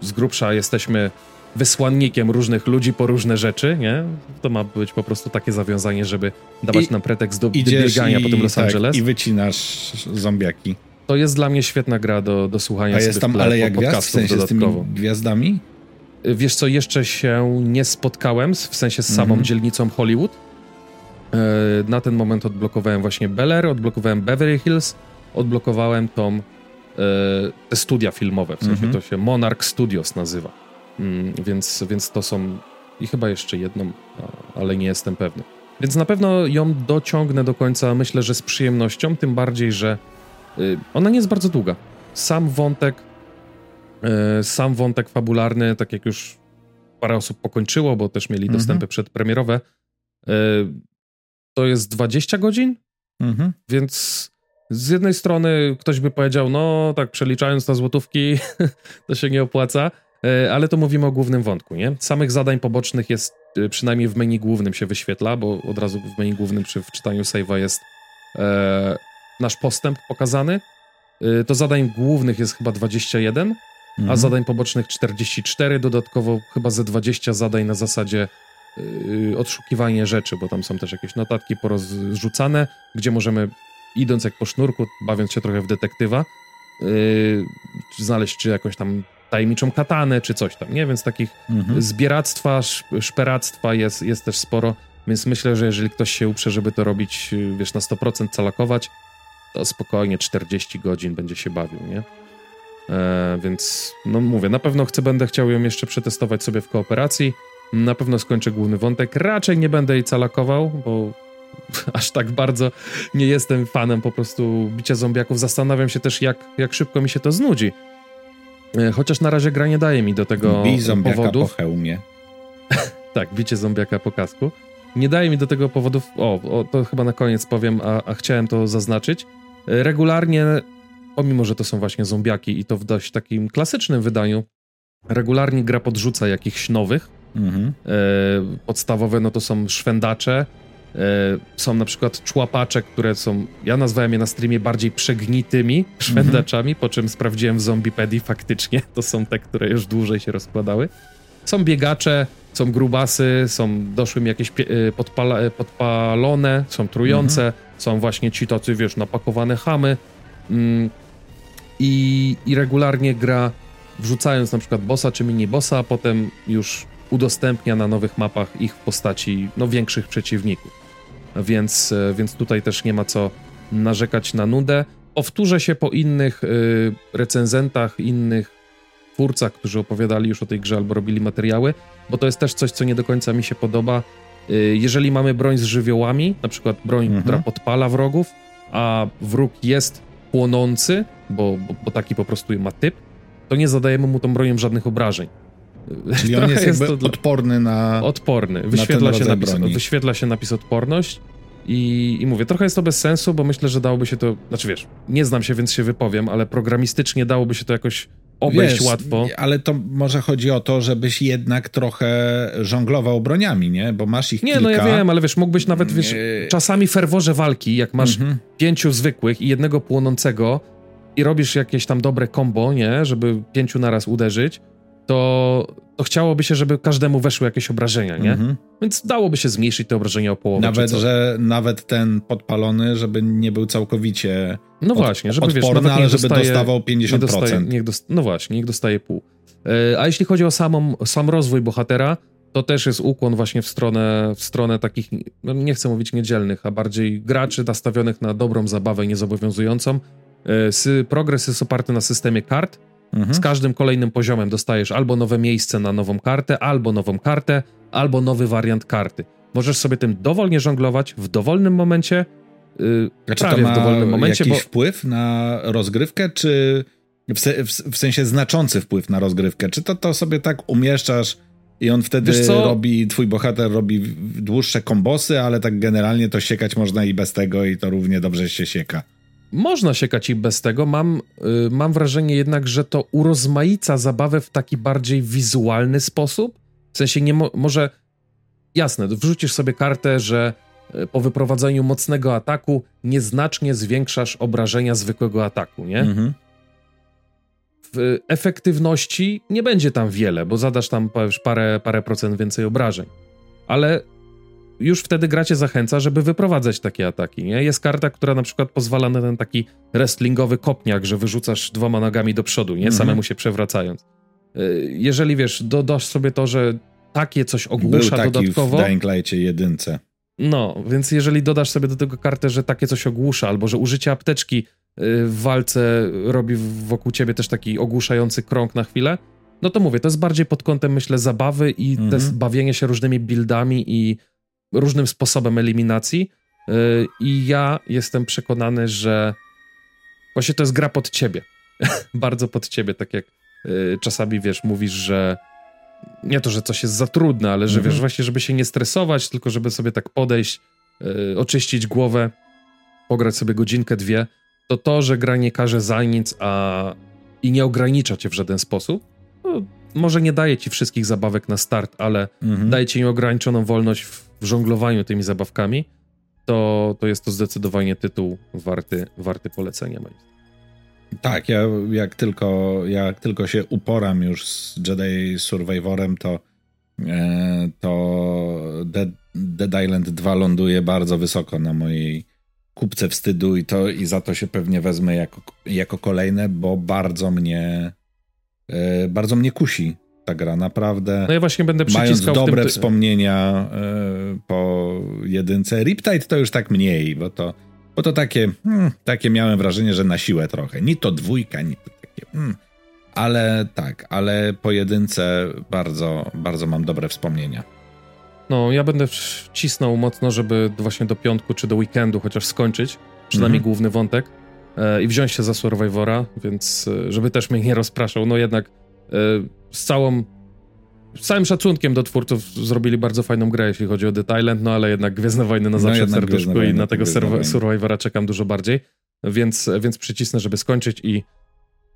z grubsza jesteśmy wysłannikiem różnych ludzi po różne rzeczy, nie? To ma być po prostu takie zawiązanie, żeby dawać I, nam pretekst do biegania po tym Los tak, Angeles. I wycinasz zombiaki. To jest dla mnie świetna gra do, do słuchania A jest tam ale jak gwiazd, w sensie z tymi gwiazdami? Wiesz co, jeszcze się nie spotkałem, w sensie z samą mhm. dzielnicą Hollywood. E, na ten moment odblokowałem właśnie Bel Air, odblokowałem Beverly Hills, odblokowałem tą, te studia filmowe, w sensie mhm. to się Monarch Studios nazywa. Mm, więc, więc to są i chyba jeszcze jedną, ale nie jestem pewny. Więc na pewno ją dociągnę do końca, myślę, że z przyjemnością, tym bardziej, że y, ona nie jest bardzo długa. Sam wątek E, sam wątek fabularny, tak jak już parę osób pokończyło, bo też mieli mhm. dostępy przedpremierowe, e, to jest 20 godzin, mhm. więc z jednej strony ktoś by powiedział, no tak przeliczając na złotówki, to się nie opłaca, ale to mówimy o głównym wątku, nie? Samych zadań pobocznych jest, przynajmniej w menu głównym się wyświetla, bo od razu w menu głównym przy wczytaniu save'a jest e, nasz postęp pokazany. E, to zadań głównych jest chyba 21, mhm. a zadań pobocznych 44, dodatkowo chyba ze 20 zadań na zasadzie yy, odszukiwanie rzeczy, bo tam są też jakieś notatki porozrzucane, gdzie możemy, idąc jak po sznurku, bawiąc się trochę w detektywa, yy, znaleźć czy jakąś tam tajemniczą katanę, czy coś tam, nie? Więc takich mhm. zbieractwa, szperactwa jest, jest też sporo, więc myślę, że jeżeli ktoś się uprze, żeby to robić, yy, wiesz, na 100% calakować, to spokojnie 40 godzin będzie się bawił, nie? E, więc, no mówię, na pewno chcę, będę chciał ją jeszcze przetestować sobie w kooperacji. Na pewno skończę główny wątek. Raczej nie będę jej calakował, bo aż tak bardzo nie jestem fanem po prostu bicia zombiaków. Zastanawiam się też, jak, jak szybko mi się to znudzi. E, chociaż na razie gra nie daje mi do tego Bij zombiaka powodów. po hełmie. tak, bicie zombiaka po kasku. Nie daje mi do tego powodów. O, o to chyba na koniec powiem, a, a chciałem to zaznaczyć. Regularnie pomimo, że to są właśnie zombiaki i to w dość takim klasycznym wydaniu, regularnie gra podrzuca jakichś nowych. Mhm. E, podstawowe no to są szwendacze, e, są na przykład człapacze, które są, ja nazwałem je na streamie bardziej przegnitymi mhm. szwendaczami, mhm. po czym sprawdziłem w Zombipedii, faktycznie to są te, które już dłużej się rozkładały. Są biegacze, są grubasy, są doszły mi jakieś e, podpala, podpalone, są trujące, mhm. Są właśnie ci tacy, wiesz, napakowane chamy. Mm, i, i regularnie gra wrzucając na przykład bossa czy mini bossa, a potem już udostępnia na nowych mapach ich w postaci no, większych przeciwników. Więc, e, więc tutaj też nie ma co narzekać na nudę. Powtórzę się po innych y, recenzentach, innych twórcach, którzy opowiadali już o tej grze albo robili materiały, bo to jest też coś, co nie do końca mi się podoba. Y, jeżeli mamy broń z żywiołami, na przykład broń, mhm. która podpala wrogów, a wróg jest płonący, bo, bo, bo, taki po prostu ma typ, to nie zadajemy mu tą bronią żadnych obrażeń. Czyli on jest, jest odporny na. Odporny. Wyświetla, na się napis, wyświetla się napis odporność. I, I mówię, trochę jest to bez sensu, bo myślę, że dałoby się to. Znaczy wiesz, nie znam się, więc się wypowiem, ale programistycznie dałoby się to jakoś obejść Wiesz, łatwo. Ale to może chodzi o to, żebyś jednak trochę żonglował broniami, nie? Bo masz ich nie, kilka. Nie, no ja wiem, ale wiesz, mógłbyś nawet, wiesz, czasami ferworze walki, jak masz mhm. pięciu zwykłych i jednego płonącego i robisz jakieś tam dobre combo, nie? Żeby pięciu naraz uderzyć, to, to chciałoby się, żeby każdemu weszły jakieś obrażenia, nie? Mhm. Więc dałoby się zmniejszyć te obrażenia o połowę. Nawet, że nawet ten podpalony, żeby nie był całkowicie no właśnie, żeby odporny, wiesz, ale żeby dostaje, dostawał 50%. Dostaje, niech dost, no właśnie, niech dostaje pół. E, a jeśli chodzi o samą, sam rozwój bohatera, to też jest ukłon właśnie w stronę, w stronę takich, no nie chcę mówić niedzielnych, a bardziej graczy nastawionych na dobrą zabawę niezobowiązującą. E, progres jest oparty na systemie kart, Mhm. Z każdym kolejnym poziomem dostajesz albo nowe miejsce na nową kartę, albo nową kartę, albo nowy wariant karty. Możesz sobie tym dowolnie żonglować w dowolnym momencie, yy, znaczy prawie w dowolnym momencie. jakiś bo... wpływ na rozgrywkę, czy w, se, w, w, sensie znaczący wpływ na rozgrywkę? Czy to, to sobie tak umieszczasz i on wtedy robi, twój bohater robi dłuższe kombosy, ale tak generalnie to siekać można i bez tego i to równie dobrze się sieka? Można siekać i bez tego. Mam, y, mam wrażenie jednak, że to urozmaica zabawę w taki bardziej wizualny sposób. W sensie nie mo może... Jasne, wrzucisz sobie kartę, że y, po wyprowadzeniu mocnego ataku nieznacznie zwiększasz obrażenia zwykłego ataku, nie? Mhm. w efektywności nie będzie tam wiele, bo zadasz tam parę, parę procent więcej obrażeń. Ale już wtedy gracie zachęca, żeby wyprowadzać takie ataki. Nie? Jest karta, która na przykład pozwala na ten taki wrestlingowy kopniak, że wyrzucasz dwoma nogami do przodu, nie? Mhm. samemu się przewracając. Y, jeżeli wiesz, dodasz sobie to, że takie coś ogłusza Był taki dodatkowo. W Dying jedynce. No, więc jeżeli dodasz sobie do tego kartę, że takie coś ogłusza, albo że użycie apteczki y, w walce robi wokół ciebie też taki ogłuszający krąg na chwilę, no to mówię, to jest bardziej pod kątem, myślę, zabawy i mhm. też bawienie się różnymi buildami i różnym sposobem eliminacji. Y, I ja jestem przekonany, że właśnie to jest gra pod ciebie. Bardzo pod ciebie, tak jak y, czasami wiesz, mówisz, że nie to, że coś jest za trudne, ale że mhm. wiesz, właśnie, żeby się nie stresować, tylko żeby sobie tak podejść, yy, oczyścić głowę, pograć sobie godzinkę, dwie, to to, że gra nie każe za nic, a i nie ogranicza cię w żaden sposób, może nie daje ci wszystkich zabawek na start, ale mhm. daje ci nieograniczoną wolność w, w żonglowaniu tymi zabawkami, to, to jest to zdecydowanie tytuł warty, warty polecenia moim zdaniem. Tak, ja jak tylko, jak tylko się uporam już z Jedi Survivorem, to, e, to Dead, Dead Island 2 ląduje bardzo wysoko na mojej kupce wstydu i, to, i za to się pewnie wezmę jako, jako kolejne, bo bardzo mnie bardzo mnie kusi ta gra, naprawdę. No ja właśnie będę Mając dobre tym... wspomnienia e, po jedynce. Riptide to już tak mniej, bo to bo to takie, hmm, takie miałem wrażenie, że na siłę trochę. Ni to dwójka, ni to takie. Hmm. Ale tak, ale po jedynce bardzo, bardzo mam dobre wspomnienia. No, ja będę cisnął mocno, żeby właśnie do piątku czy do weekendu chociaż skończyć, przynajmniej mm -hmm. główny wątek e, i wziąć się za Survivora, więc e, żeby też mnie nie rozpraszał. No jednak e, z całą z całym szacunkiem do twórców zrobili bardzo fajną grę, jeśli chodzi o The Thailand, no ale jednak Gwiezdne Wojny na no zawsze no, w serduszku i na tego Survivora czekam dużo bardziej, więc, więc przycisnę, żeby skończyć i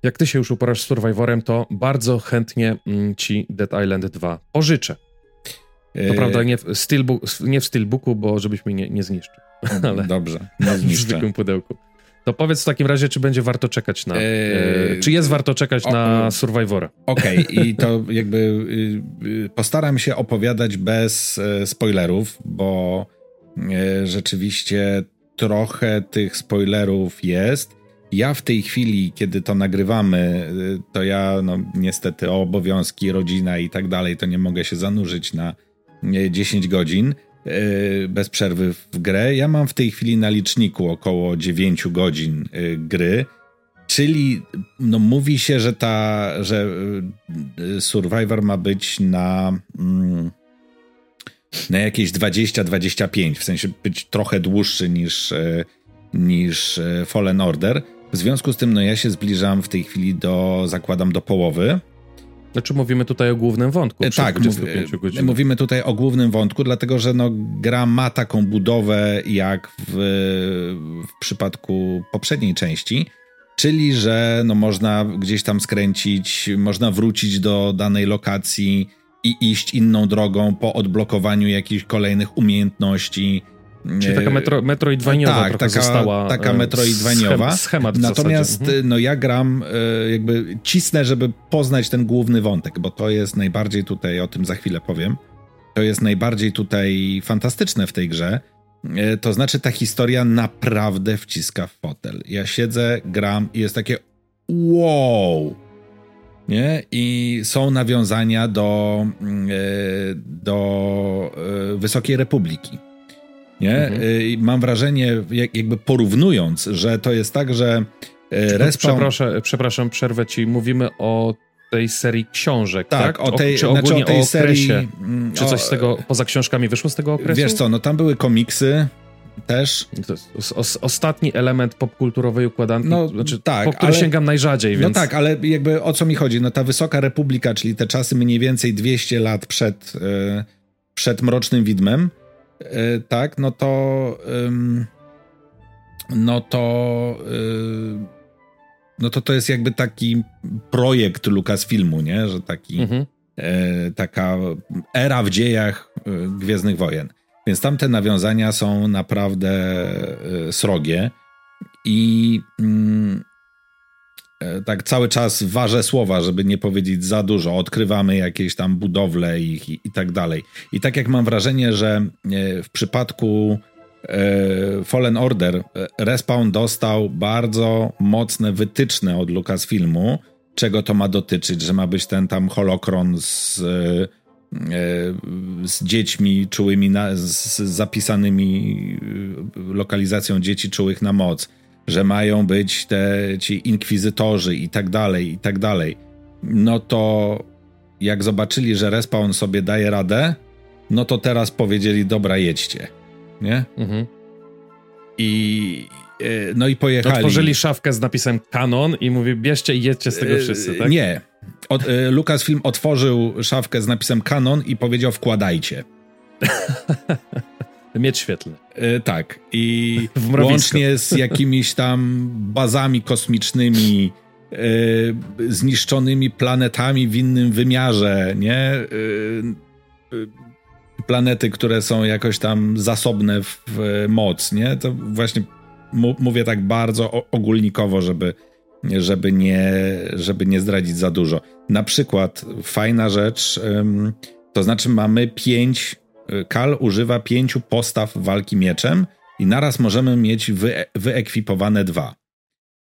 jak ty się już uporasz z Survivorem, to bardzo chętnie mm, ci Dead Island 2 pożyczę. To yy... prawda, nie w, steelbook, nie w Steelbooku, bo żebyś mi nie, nie zniszczył. Ale Dobrze, nie w zwykłym pudełku. To powiedz w takim razie, czy będzie warto czekać na. Eee, czy jest warto czekać o, na Survivora? Okej, okay. i to jakby y, y, postaram się opowiadać bez e, spoilerów, bo e, rzeczywiście trochę tych spoilerów jest. Ja w tej chwili, kiedy to nagrywamy, y, to ja no, niestety o obowiązki, rodzina i tak dalej, to nie mogę się zanurzyć na 10 godzin. E, bez przerwy w grę. Ja mam w tej chwili na liczniku około 9 godzin e, gry. Czyli no, mówi się, że ta, że e, Survivor ma być na, mm, na jakieś 20-25, w sensie być trochę dłuższy niż, niż Fallen Order. W związku z tym, no ja się zbliżam w tej chwili do, zakładam do połowy. Znaczy mówimy tutaj o głównym wątku. Tak, mów, mówimy tutaj o głównym wątku, dlatego że no, gra ma taką budowę jak w, w przypadku poprzedniej części, czyli że no, można gdzieś tam skręcić, można wrócić do danej lokacji i iść inną drogą po odblokowaniu jakichś kolejnych umiejętności Czyli taka metro, metroidwaniowa tak, taka, została. Taka e, metroidwaniowa. Schemat Natomiast mhm. no ja gram, e, jakby cisnę, żeby poznać ten główny wątek, bo to jest najbardziej tutaj, o tym za chwilę powiem, to jest najbardziej tutaj fantastyczne w tej grze. E, to znaczy ta historia naprawdę wciska w fotel. Ja siedzę, gram i jest takie wow! Nie? I są nawiązania do, mm, do Wysokiej Republiki nie? Mhm. Y, mam wrażenie, jakby porównując, że to jest tak, że y, Respawn... Przepraszam, przepraszam, przerwę ci. Mówimy o tej serii książek, tak? tak? O tej, o, czy znaczy o tej o serii... Mm, czy coś z tego, poza książkami wyszło z tego okresu? Wiesz co, no tam były komiksy, też. To jest ostatni element popkulturowej układanki, no, znaczy, tak, po który ale, sięgam najrzadziej. No więc... No tak, ale jakby o co mi chodzi? No ta Wysoka Republika, czyli te czasy mniej więcej 200 lat przed, yy, przed Mrocznym Widmem, tak, no to no to e, no to to jest jakby taki projekt Lucasfilmu, nie? Że taki mhm. E, taka era w dziejach Gwiezdnych Wojen. Więc tamte nawiązania są naprawdę srogie i mm, e, tak cały czas ważę słowa, żeby nie powiedzieć za dużo. Odkrywamy jakieś tam budowle i, i, i tak dalej. I tak jak mam wrażenie, że e, w przypadku e, Fallen Order Respawn dostał bardzo mocne wytyczne od Lucasfilmu, czego to ma dotyczyć, że ma być ten tam holokron z z dziećmi czułymi, na, z zapisanymi lokalizacją dzieci czułych na moc, że mają być te ci inkwizytorzy i tak dalej, i tak dalej, no to jak zobaczyli, że Respawn sobie daje radę, no to teraz powiedzieli, dobra, jedźcie, nie? Mhm. I e, no i pojechali. Otworzyli szafkę z napisem kanon i mówi, bierzcie i jedźcie z tego e, wszyscy, tak? Nie. Od, e, Lucasfilm otworzył szafkę z napisem kanon i powiedział, wkładajcie. Miecz świetlny. E, tak. I łącznie z jakimiś tam bazami kosmicznymi, e, zniszczonymi planetami w innym wymiarze, nie? E, planety, które są jakoś tam zasobne w, w moc, nie? To właśnie mówię tak bardzo ogólnikowo, żeby, żeby, nie, żeby nie zdradzić za dużo. Na przykład fajna rzecz, to znaczy mamy pięć Kal używa pięciu postaw walki mieczem i naraz możemy mieć wy, wyekwipowane dwa.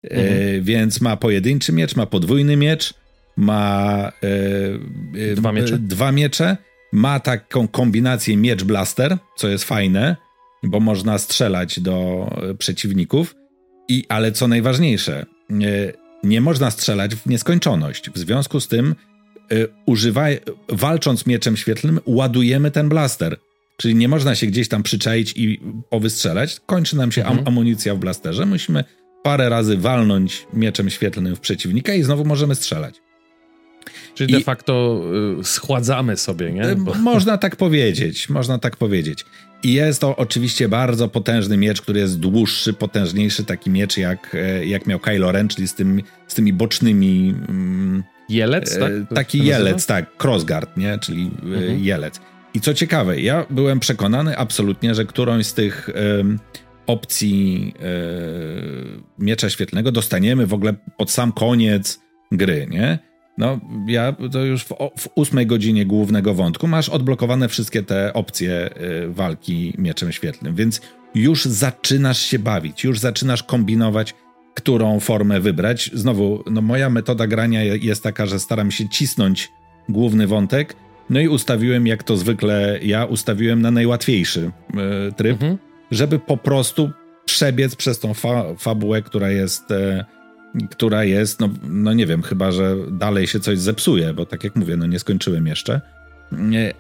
E, mhm. E, więc ma pojedynczy miecz, ma podwójny miecz, ma e, e, dwa, miecze. dwa miecze, ma taką kombinację miecz-blaster, co jest fajne, bo można strzelać do e, przeciwników. I, ale co najważniejsze, nie można strzelać w nieskończoność. W związku z tym używaj, walcząc mieczem świetlnym, ładujemy ten blaster. Czyli nie można się gdzieś tam przyczaić i powystrzelać. Kończy nam się am mhm. amunicja w blasterze. Musimy parę razy walnąć mieczem świetlnym w przeciwnika i znowu możemy strzelać. Czyli I, de facto y, schładzamy sobie, nie? Y, Bo... Można tak powiedzieć, można tak powiedzieć. I jest to oczywiście bardzo potężny miecz, który jest dłuższy, potężniejszy, taki miecz jak, e, jak miał Kylo Ren, czyli z, tym, z tymi bocznymi mm, Jelec, tak? E, taki jelec, tak, crossguard, nie? Czyli e, mhm. jelec. I co ciekawe, ja byłem przekonany absolutnie, że którąś z tych um, opcji um, miecza świetlnego dostaniemy w ogóle pod sam koniec gry, nie? No, ja to już w, w ósmej godzinie głównego wątku masz odblokowane wszystkie te opcje walki mieczem świetlnym, więc już zaczynasz się bawić, już zaczynasz kombinować, którą formę wybrać. Znowu, no moja metoda grania jest taka, że staram się cisnąć główny wątek, no i ustawiłem, jak to zwykle ja, ustawiłem na najłatwiejszy e, tryb, mhm. żeby po prostu przebiec przez tą fa fabułę, która jest, e, która jest, no, no nie wiem, chyba, że dalej się coś zepsuje, bo tak jak mówię, no nie skończyłem jeszcze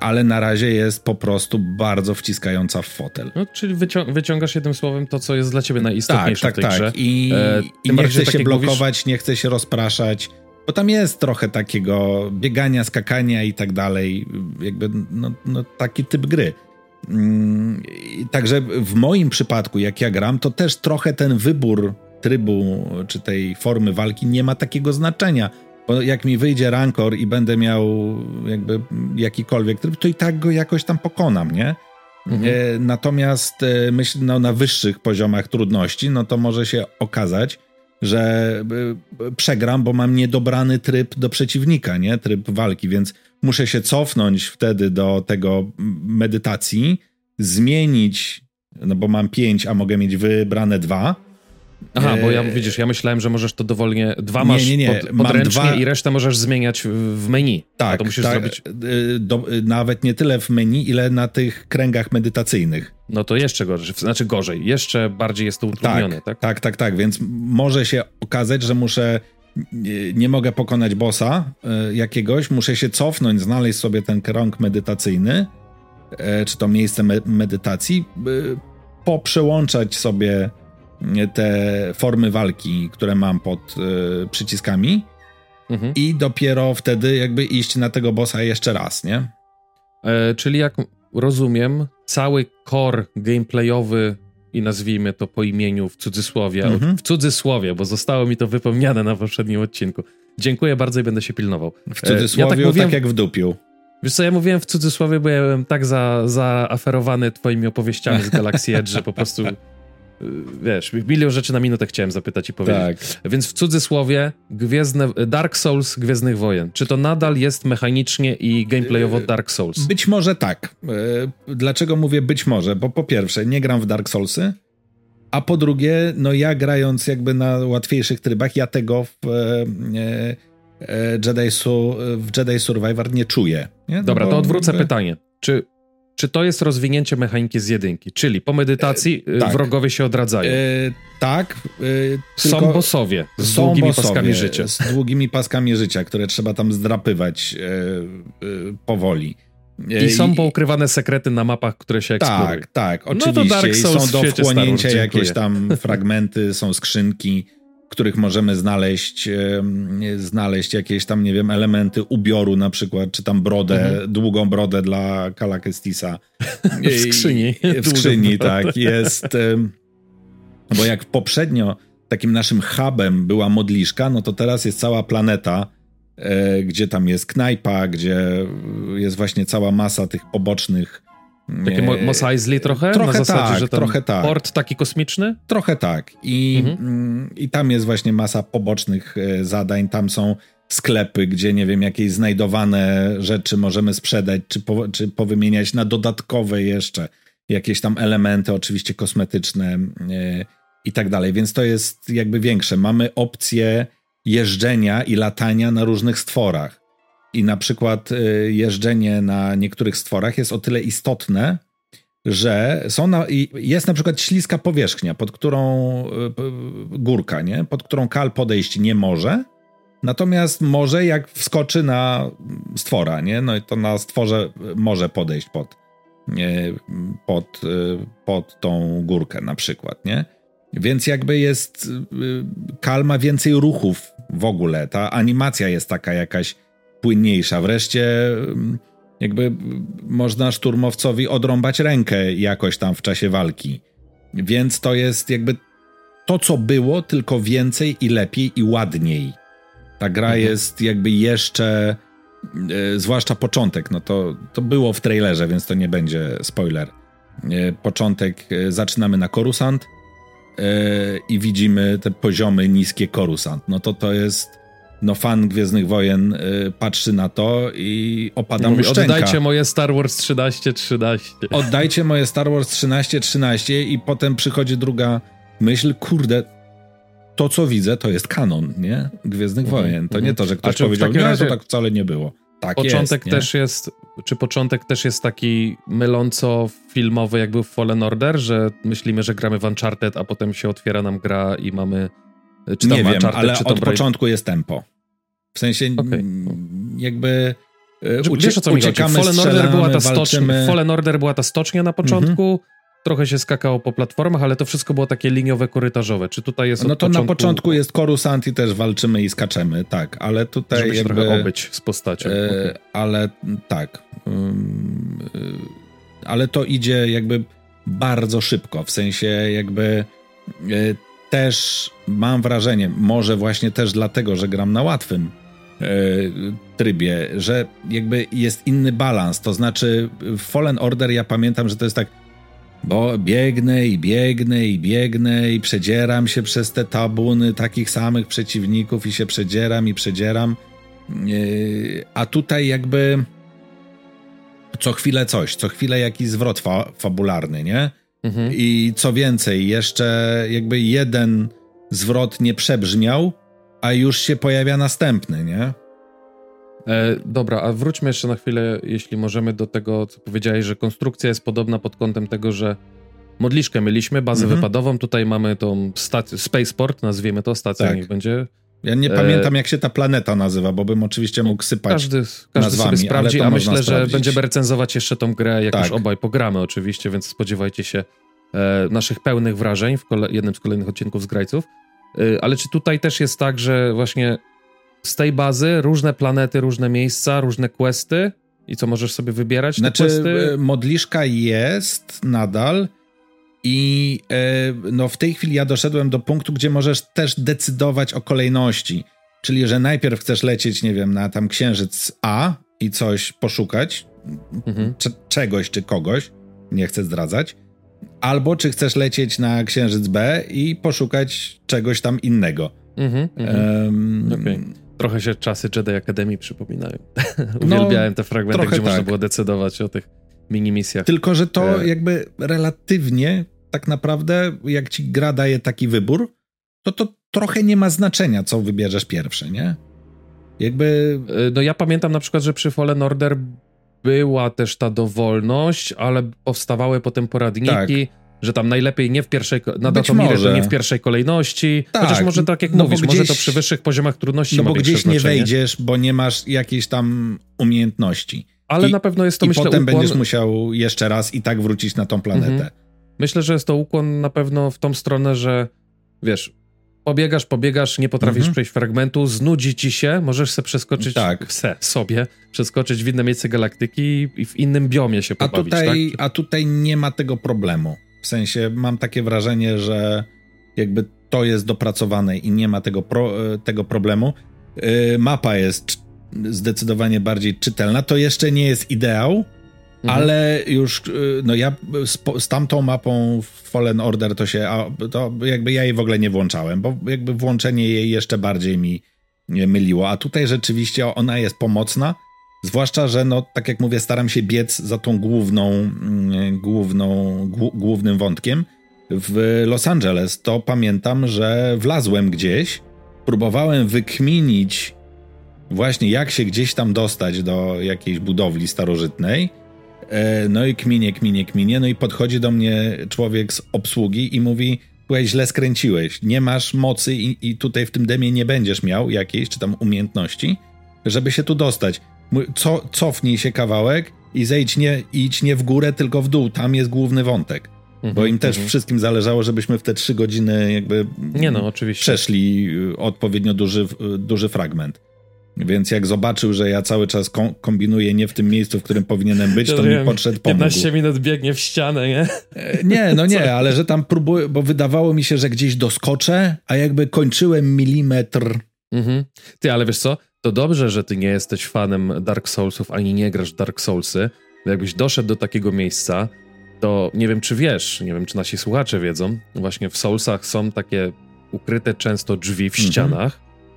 ale na razie jest po prostu bardzo wciskająca w fotel. No, czyli wycią wyciągasz jednym słowem to, co jest dla ciebie najistotniejsze tak, tak, w tej tak. grze. I, e, i nie chce się blokować, mówisz... nie chce się rozpraszać, bo tam jest trochę takiego biegania, skakania i tak dalej, jakby no, no taki typ gry. Mm, także w moim przypadku, jak ja gram, to też trochę ten wybór trybu czy tej formy walki nie ma takiego znaczenia bo jak mi wyjdzie rankor i będę miał jakby jakikolwiek tryb, to i tak go jakoś tam pokonam, nie? Mhm. E, natomiast e, myślę, no, na wyższych poziomach trudności, no to może się okazać, że e, przegram, bo mam niedobrany tryb do przeciwnika, nie? Tryb walki, więc muszę się cofnąć wtedy do tego medytacji, zmienić, no bo mam pięć, a mogę mieć wybrane dwa, Aha, bo ja e, widzisz, ja myślałem, że możesz to dowolnie. Dwa masz nie, nie, nie. Pod, podręcznie dwa... i resztę możesz zmieniać w menu. Tak, to musisz tak, zrobić. E, do, nawet nie tyle w menu, ile na tych kręgach medytacyjnych. No to jeszcze gorzej, znaczy gorzej, jeszcze bardziej jest to utrudnione, tak? Tak, tak, tak, tak. więc może się okazać, że muszę nie mogę pokonać bossa e, jakiegoś, muszę się cofnąć, znaleźć sobie ten krąg medytacyjny, czy to miejsce medytacji, poprzełączać sobie te formy walki, które mam pod y, przyciskami mhm. i dopiero wtedy jakby iść na tego bossa jeszcze raz, nie? E, czyli jak rozumiem, cały core gameplayowy i nazwijmy to po imieniu w cudzysłowie, mhm. w cudzysłowie, bo zostało mi to wypomniane na poprzednim odcinku. Dziękuję bardzo i będę się pilnował. W cudzysłowie, ja tak, mówiłem, tak jak w dupiu. Wiesz co, ja mówiłem w cudzysłowie, bo ja byłem tak za, zaaferowany twoimi opowieściami z Galaxy Edge, że po prostu wiesz, milion rzeczy na minutę chciałem zapytać i powiedzieć. Tak. Więc w cudzysłowie Gwiezdne, Dark Souls Gwiezdnych Wojen. Czy to nadal jest mechanicznie i gameplayowo yy, Dark Souls? Być może tak. Yy, dlaczego mówię być może? Bo po pierwsze, nie gram w Dark Soulsy, a po drugie, no ja grając jakby na łatwiejszych trybach, ja tego w, e, e, Jedi, w Jedi Survivor nie czuję. Nie? No Dobra, to odwrócę jakby... pytanie. Czy czy to jest rozwinięcie mechaniki z jedynki? Czyli po medytacji e, tak. wrogowie się odradzają. E, tak. E, są bossowie z są długimi bossowie, paskami życia. Z długimi paskami życia, które trzeba tam zdrapywać e, e, powoli. I są poukrywane sekrety na mapach, które się eksploruje. Tak, tak, oczywiście. No to Dark Souls są do wchłonięcia jakieś tam fragmenty, są skrzynki, których możemy znaleźć, znaleźć jakieś tam, nie wiem, elementy ubioru na przykład, czy tam brodę, mhm. długą brodę dla Kalakestisa. w skrzyni. W skrzyni, tak. Jest... Bo jak poprzednio takim naszym hubem była modliszka, no to teraz jest cała planeta, E, gdzie tam jest knajpa, gdzie jest właśnie cała masa tych pobocznych takie Mos Eisley trochę? Trochę Na zasadzie, tak, że trochę tak. Port taki kosmiczny? Trochę tak. I, mhm. Mm, I tam jest właśnie masa pobocznych e, zadań. Tam są sklepy, gdzie nie wiem, jakieś znajdowane rzeczy możemy sprzedać, czy, po, czy powymieniać na dodatkowe jeszcze jakieś tam elementy, oczywiście kosmetyczne yy, i tak dalej. Więc to jest jakby większe. Mamy opcję jeżdżenia i latania na różnych stworach. I na przykład y, jeżdżenie na niektórych stworach jest o tyle istotne, że są na, jest na przykład śliska powierzchnia, pod którą y, górka, nie? pod którą kal podejść nie może. Natomiast może jak wskoczy na stwora, nie? No i to na stworze może podejść pod, pod, y, pod tą górkę na przykład, nie? Więc jakby jest. Y, Kal ma więcej ruchów w ogóle. Ta animacja jest taka jakaś płynniejsza. Wreszcie mm, jakby można szturmowcowi odrąbać rękę jakoś tam w czasie walki. Więc to jest jakby to, co było, tylko więcej i lepiej i ładniej. Ta gra mhm. jest jakby jeszcze, e, zwłaszcza początek, no to, to było w trailerze, więc to nie będzie spoiler. E, początek, e, zaczynamy na Korusant, i widzimy te poziomy niskie Korusant. No to to jest no fan Gwiezdnych Wojen y, patrzy na to i opada Mówi, mu szczęka. Oddajcie moje Star Wars 13, 13. Oddajcie moje Star Wars 13, 13 i potem przychodzi druga myśl, kurde, to co widzę to jest kanon, nie? Gwiezdnych -hmm. Wojen. To nie mhm. to, że ktoś powiedział, nie, razie... to tak wcale nie było. Tak początek jest, też jest, czy początek też jest taki myląco filmowy, jak był w Fallen Order, że myślimy, że gramy w Uncharted, a potem się otwiera nam gra i mamy czy tam nie wiem, ale od początku jest tempo. W sensie okay. jakby e, ucie Wiesz o co mi chodzi? Fallen Order, była ta stocznia, Fallen Order była ta stocznia na początku, mm -hmm. trochę się skakało po platformach, ale to wszystko było takie liniowe, korytarzowe. Czy tutaj jest No to początku... na początku jest Coruscant i też walczymy i skaczemy, tak, ale tutaj Żeby jakby... trochę obyć z postacią. E, okay. Ale tak. Um, ale to idzie jakby bardzo szybko, w sensie jakby też mam wrażenie, może właśnie też dlatego, że gram na łatwym e, trybie, że jakby jest inny balans. To znaczy, w Fallen Order ja pamiętam, że to jest tak, bo biegnę i biegnę i biegnę i przedzieram się przez te tabuny takich samych przeciwników i się przedzieram i przedzieram. E, a tutaj jakby co chwilę coś, co chwilę jakiś zwrot fa fabularny, nie? Mhm. I co więcej, jeszcze jakby jeden zwrot nie przebrzmiał, a już się pojawia następny, nie? E, dobra, a wróćmy jeszcze na chwilę, jeśli możemy, do tego, co powiedziałeś, że konstrukcja jest podobna pod kątem tego, że modliszkę mieliśmy, bazę mhm. wypadową, tutaj mamy tą stację, Spaceport, nazwijmy to, stacja tak. niech będzie. Ja nie e... pamiętam, jak się ta planeta nazywa, bo bym oczywiście mógł sypać Każdy, każdy nazwami, sobie sprawdzi, a myślę, sprawdzić. że będziemy recenzować jeszcze tą grę, jak tak. już obaj pogramy oczywiście, więc spodziewajcie się e, naszych pełnych wrażeń w jednym z kolejnych odcinków z Grajców. E, ale czy tutaj też jest tak, że właśnie z tej bazy różne planety, różne miejsca, różne questy i co możesz sobie wybierać? Znaczy, questy? modliszka jest nadal, i e, no, w tej chwili ja doszedłem do punktu, gdzie możesz też decydować o kolejności. Czyli, że najpierw chcesz lecieć, nie wiem, na tam księżyc A i coś poszukać, mhm. czegoś czy kogoś, nie chcę zdradzać, albo czy chcesz lecieć na Księżyc B i poszukać czegoś tam innego. Mhm, um, okay. Trochę się czasy Jedi Akademii przypominają. Uwielbiałem no, te fragmenty, gdzie tak. można było decydować o tych mini-misjach. Tylko, że to e... jakby relatywnie tak naprawdę, jak ci gra daje taki wybór, to to trochę nie ma znaczenia, co wybierzesz pierwsze, nie? Jakby... E, no ja pamiętam na przykład, że przy Fallen Order była też ta dowolność, ale powstawały potem poradniki, tak. że tam najlepiej nie w pierwszej, na Datomirę to nie w pierwszej kolejności, tak. chociaż może tak jak no mówisz, gdzieś, może to przy wyższych poziomach trudności No bo gdzieś nie wejdziesz, bo nie masz jakiejś tam umiejętności. Ale I, na pewno jest to, i myślę, potem ukłon... będziesz musiał jeszcze raz i tak wrócić na tą planetę. Mhm. Myślę, że jest to ukłon na pewno w tą stronę, że wiesz, pobiegasz, pobiegasz, nie potrafisz mhm. przejść fragmentu, znudzi ci się, możesz se przeskoczyć tak. se, sobie, przeskoczyć w inne miejsce galaktyki i w innym biomie się pobawić. A tutaj, tak? a tutaj nie ma tego problemu. W sensie mam takie wrażenie, że jakby to jest dopracowane i nie ma tego, pro, tego problemu. Yy, mapa jest zdecydowanie bardziej czytelna. To jeszcze nie jest ideał, Mhm. Ale już, y, no ja z, z, tamtą mapą Fallen Order to się, to jakby ja jej w ogóle nie włączałem, bo jakby włączenie jej jeszcze bardziej mi myliło, a tutaj rzeczywiście ona jest pomocna, zwłaszcza, że no tak jak mówię, staram się biec za tą główną, mm, główną, głównym wątkiem. W Los Angeles to pamiętam, że wlazłem gdzieś, próbowałem wykminić właśnie jak się gdzieś tam dostać do jakiejś budowli starożytnej, no i kminie, kminie, kminie. No i podchodzi do mnie człowiek z obsługi i mówi: Słuchaj, źle skręciłeś. Nie masz mocy i, i tutaj w tym demie nie będziesz miał jakiejś czy tam umiejętności, żeby się tu dostać. Co, cofnij się kawałek i zejdź nie, idź nie w górę, tylko w dół. Tam jest główny wątek. -hmm, bo im też mm -hmm. wszystkim zależało, żebyśmy w te trzy godziny jakby nie no, oczywiście. przeszli odpowiednio duży, duży fragment. Więc jak zobaczył, że ja cały czas kombinuję nie w tym miejscu, w którym powinienem być, to mi podszedł pomógł. 15 minut biegnie w ścianę, nie? E, nie, no nie, ale że tam próbuję, bo wydawało mi się, że gdzieś doskoczę, a jakby kończyłem milimetr. Mhm. Ty, ale wiesz co? To dobrze, że ty nie jesteś fanem Dark Soulsów, ani nie grasz w Dark Soulsy. Jakbyś doszedł do takiego miejsca, to nie wiem, czy wiesz, nie wiem, czy nasi słuchacze wiedzą, właśnie w Soulsach są takie ukryte często drzwi w mhm.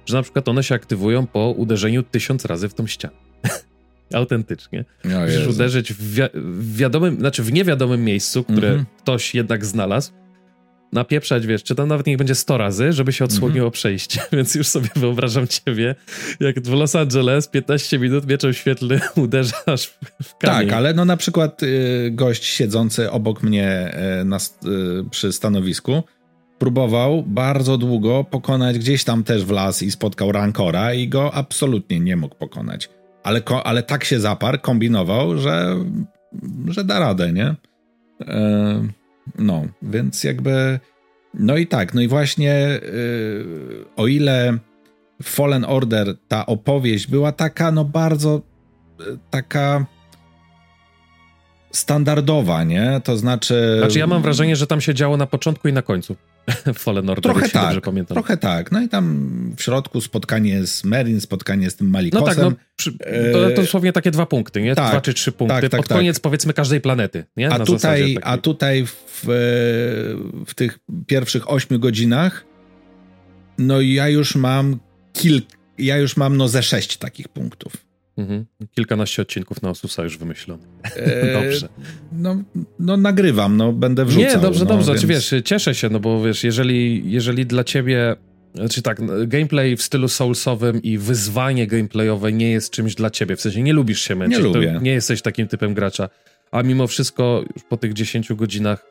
Że na przykład one się aktywują po uderzeniu tysiąc razy w tą ścianę. Autentycznie. Musisz uderzyć w, wi w, wiadomym, znaczy w niewiadomym miejscu, które -hmm. ktoś jednak znalazł, napieprzać, wiesz, czy tam nawet niech będzie 100 razy, żeby się odsłoniło mm -hmm. przejście. Więc już sobie wyobrażam ciebie, jak w Los Angeles 15 minut mieczem świetlnym uderzasz w kamień. Tak, ale no na przykład y, gość siedzący obok mnie y, na, y, przy stanowisku próbował bardzo długo pokonać gdzieś tam też w las i spotkał Rancora i go absolutnie nie mógł pokonać. Ale, ale tak się zaparł, kombinował, że, że da radę, nie? E, no, więc jakby... No i tak, no i właśnie e, o ile Fallen Order ta opowieść była taka, no bardzo e, taka standardowa, nie? To znaczy... Znaczy ja mam wrażenie, że tam się działo na początku i na końcu. Fallen Order, trochę tak, dobrze pamiętam. Trochę tak. No i tam w środku spotkanie z Merin, spotkanie z tym Malikosem. No tak, no, przy, to, to dosłownie takie dwa punkty, nie? Tak, dwa czy trzy punkty. Tak, tak, Pod koniec tak. powiedzmy każdej planety, nie? A tutaj, a tutaj w, w tych pierwszych ośmiu godzinach no ja już mam kilk, ja już mam no ze sześć takich punktów. Mhm. Kilkanaście odcinków na Osusa już wymyślono. Eee, dobrze. No, no nagrywam, no będę wrzucał. Nie, dobrze, no, dobrze. Więc... Znaczy, wiesz, cieszę się, no bo wiesz, jeżeli, jeżeli dla ciebie znaczy tak, gameplay w stylu soulsowym i wyzwanie gameplayowe nie jest czymś dla ciebie, w sensie nie lubisz się męczyć, nie, lubię. nie jesteś takim typem gracza, a mimo wszystko już po tych 10 godzinach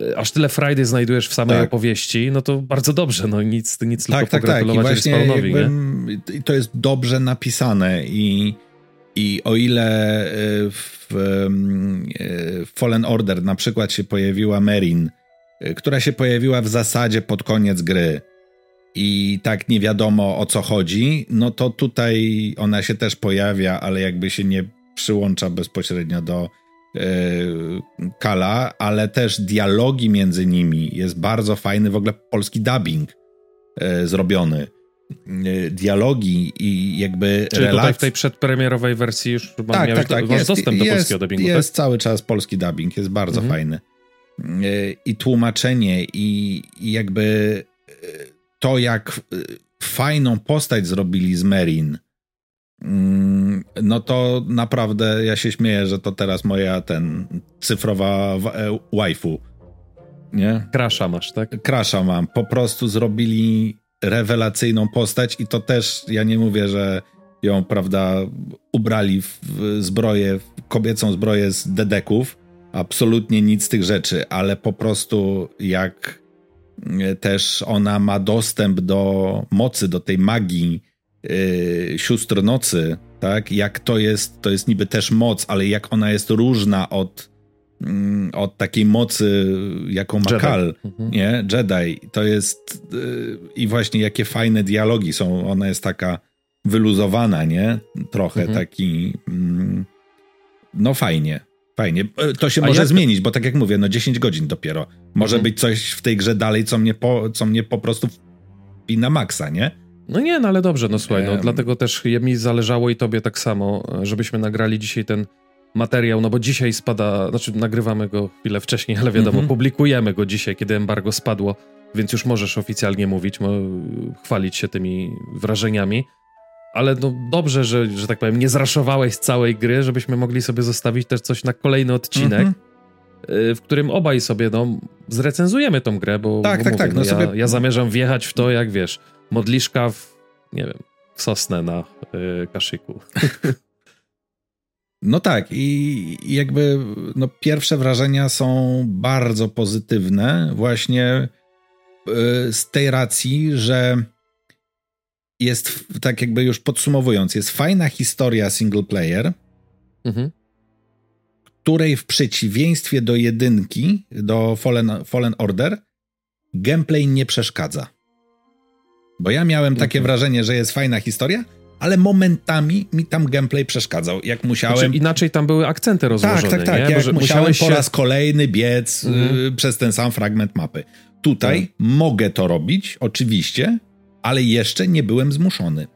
e, aż tyle Friday znajdujesz w samej tak. opowieści, no to bardzo dobrze, no nic, nic tak, tylko tak, pogratulować tak. I właśnie jakby, to jest dobrze napisane i i o ile e, w, e, Fallen Order na przykład się pojawiła Merin, e, która się pojawiła w zasadzie pod koniec gry i tak nie wiadomo o co chodzi, no to tutaj ona się też pojawia, ale jakby się nie przyłącza bezpośrednio do Kala, ale też dialogi między nimi jest bardzo fajny, w ogóle polski dubbing zrobiony dialogi i jakby Czyli relacje. tutaj w tej przedpremierowej wersji już tak, miałeś, tak, tak. Jest, dostęp do jest, polskiego dubbingu, Jest tak? cały czas polski dubbing, jest bardzo mhm. fajny. i tłumaczenie i, i jakby to, jak fajną postać zrobili z Merin, mm, no to naprawdę ja się śmieję, że to teraz moja ten cyfrowa waifu. Nie? Krasza masz, tak? Krasza mam. Po prostu zrobili rewelacyjną postać i to też, ja nie mówię, że ją, prawda, ubrali w zbroję, w kobiecą zbroję z dedeków. Absolutnie nic z tych rzeczy, ale po prostu jak e, też ona ma dostęp do mocy, do tej magii yy, sióstr nocy, tak? Jak to jest, to jest niby też moc, ale jak ona jest różna od, od takiej mocy, jaką ma Jedi. Kal, mhm. nie? Jedi. To jest yy, i właśnie jakie fajne dialogi są. Ona jest taka wyluzowana, nie? Trochę mhm. taki. Mm, no fajnie, fajnie. E, to się A może jak... zmienić, bo tak jak mówię, no 10 godzin dopiero. Może mhm. być coś w tej grze dalej, co mnie po, co mnie po prostu na maksa, nie? No nie, no ale dobrze, no słuchaj, no, dlatego też mi zależało i tobie tak samo, żebyśmy nagrali dzisiaj ten materiał, no bo dzisiaj spada, znaczy nagrywamy go chwilę wcześniej, ale wiadomo, mhm. publikujemy go dzisiaj, kiedy embargo spadło, więc już możesz oficjalnie mówić, chwalić się tymi wrażeniami ale no dobrze, że, że tak powiem, nie zraszowałeś całej gry, żebyśmy mogli sobie zostawić też coś na kolejny odcinek, mm -hmm. w którym obaj sobie no, zrecenzujemy tą grę, bo, tak, bo tak, mówię, tak, no, no ja, sobie... ja, zamierzam wjechać w to, jak wiesz, modliszka w, nie wiem, w sosnę na y, kaszyku. No tak, i jakby no, pierwsze wrażenia są bardzo pozytywne, właśnie y, z tej racji, że jest, tak jakby już podsumowując, jest fajna historia single player, mhm. której w przeciwieństwie do jedynki, do Fallen, Fallen Order, gameplay nie przeszkadza. Bo ja miałem takie mhm. wrażenie, że jest fajna historia, ale momentami mi tam gameplay przeszkadzał. Jak musiałem. Znaczy, inaczej tam były akcenty rozłożone. Tak, tak, tak. Nie? Jak musiałem po raz kolejny biec mhm. y, przez ten sam fragment mapy. Tutaj tak. mogę to robić, oczywiście, ale jeszcze nie byłem zmuszony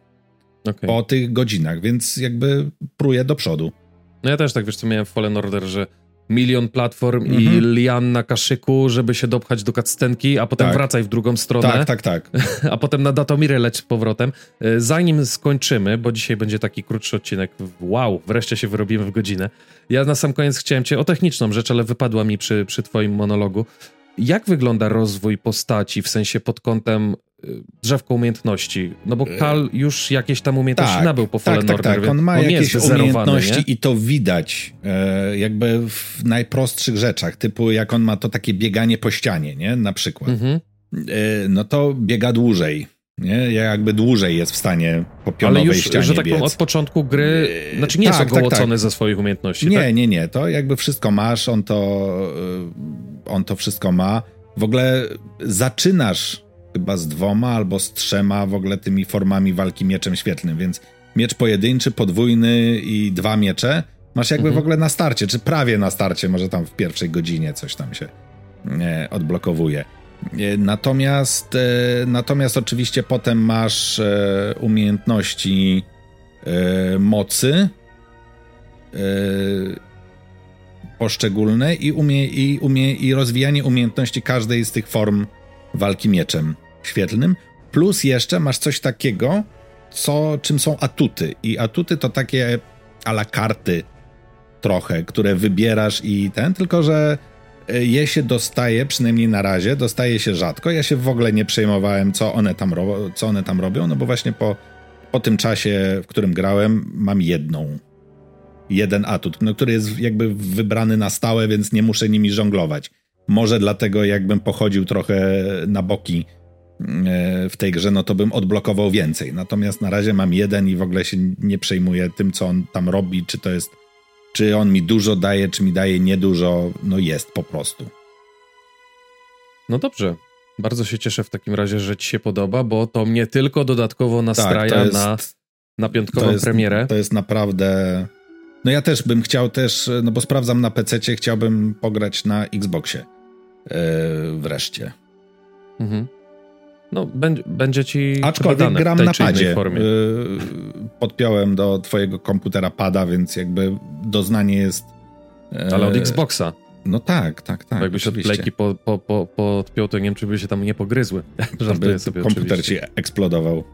okay. po tych godzinach, więc jakby pruję do przodu. No ja też tak, wiesz co, miałem w Fallen Order, że milion platform i mhm. lian na kaszyku, żeby się dopchać do kacstenki, a potem tak. wracaj w drugą stronę. Tak, tak, tak. A potem na Datomirę leć powrotem. E, zanim skończymy, bo dzisiaj będzie taki krótszy odcinek, wow, wreszcie się wyrobimy w godzinę. Ja na sam koniec chciałem cię o techniczną rzecz, ale wypadła mi przy, przy twoim monologu. Jak wygląda rozwój postaci, w sensie pod kątem drzewko umiejętności, no bo Kal już jakieś tam umiejętności tak, nabył po tak, Fallen tak, Order. Tak, on ma on jakieś umiejętności nie? i to widać e, jakby w najprostszych rzeczach, typu jak on ma to takie bieganie po ścianie, nie, na przykład. Mhm. E, no to biega dłużej. Nie? Jakby dłużej jest w stanie po pionowej Ale już, ścianie że tak powiem, od początku gry, e, znaczy nie tak, jest ogołocony tak, tak. ze swoich umiejętności, Nie, tak? nie, nie, to jakby wszystko masz, on to, e, on to wszystko ma. W ogóle zaczynasz chyba z dwoma albo z trzema w ogóle tymi formami walki mieczem świetlnym, więc miecz pojedynczy, podwójny i dwa miecze masz jakby mhm. w ogóle na starcie, czy prawie na starcie, może tam w pierwszej godzinie coś tam się e, odblokowuje. E, natomiast, e, natomiast oczywiście potem masz e, umiejętności e, mocy e, poszczególne i, umie, i, umie, i rozwijanie umiejętności każdej z tych form walki mieczem świetlnym, plus jeszcze masz coś takiego, co, czym są atuty. I atuty to takie ala karty trochę, które wybierasz i ten, tylko że e, je się dostaje, przynajmniej na razie, dostaje się rzadko. Ja się w ogóle nie przejmowałem, co one tam, ro- co one tam robią, no bo właśnie po, po tym czasie, w którym grałem, mam jedną. Jeden atut, no, który jest jakby wybrany na stałe, więc nie muszę nimi żonglować. Może dlatego, jakbym pochodził trochę na boki w tej grze, no to bym odblokował więcej. Natomiast na razie mam jeden i w ogóle się nie przejmuję tym, co on tam robi, czy to jest, czy on mi dużo daje, czy mi daje niedużo, no jest po prostu. No dobrze. Bardzo się cieszę w takim razie, że ci się podoba, bo to mnie tylko dodatkowo nastraja tak, jest, na, na piątkową to jest, premierę. To jest naprawdę... No ja też bym chciał też, no bo sprawdzam na PC, chciałbym pograć na Xboxie yy, wreszcie. Mhm. No, będzie, będzie ci. Aczkolwiek gram na padzie. Formie. Yy, podpiąłem do twojego komputera pada, więc jakby doznanie jest. Yy, Ale od Xboxa. No tak, tak, tak. Bo jakbyś oczywiście. odplejki po, po, po, podpiął, to nie wiem, czy by się tam nie pogryzły. Żartuję sobie komputer oczywiście. ci eksplodował.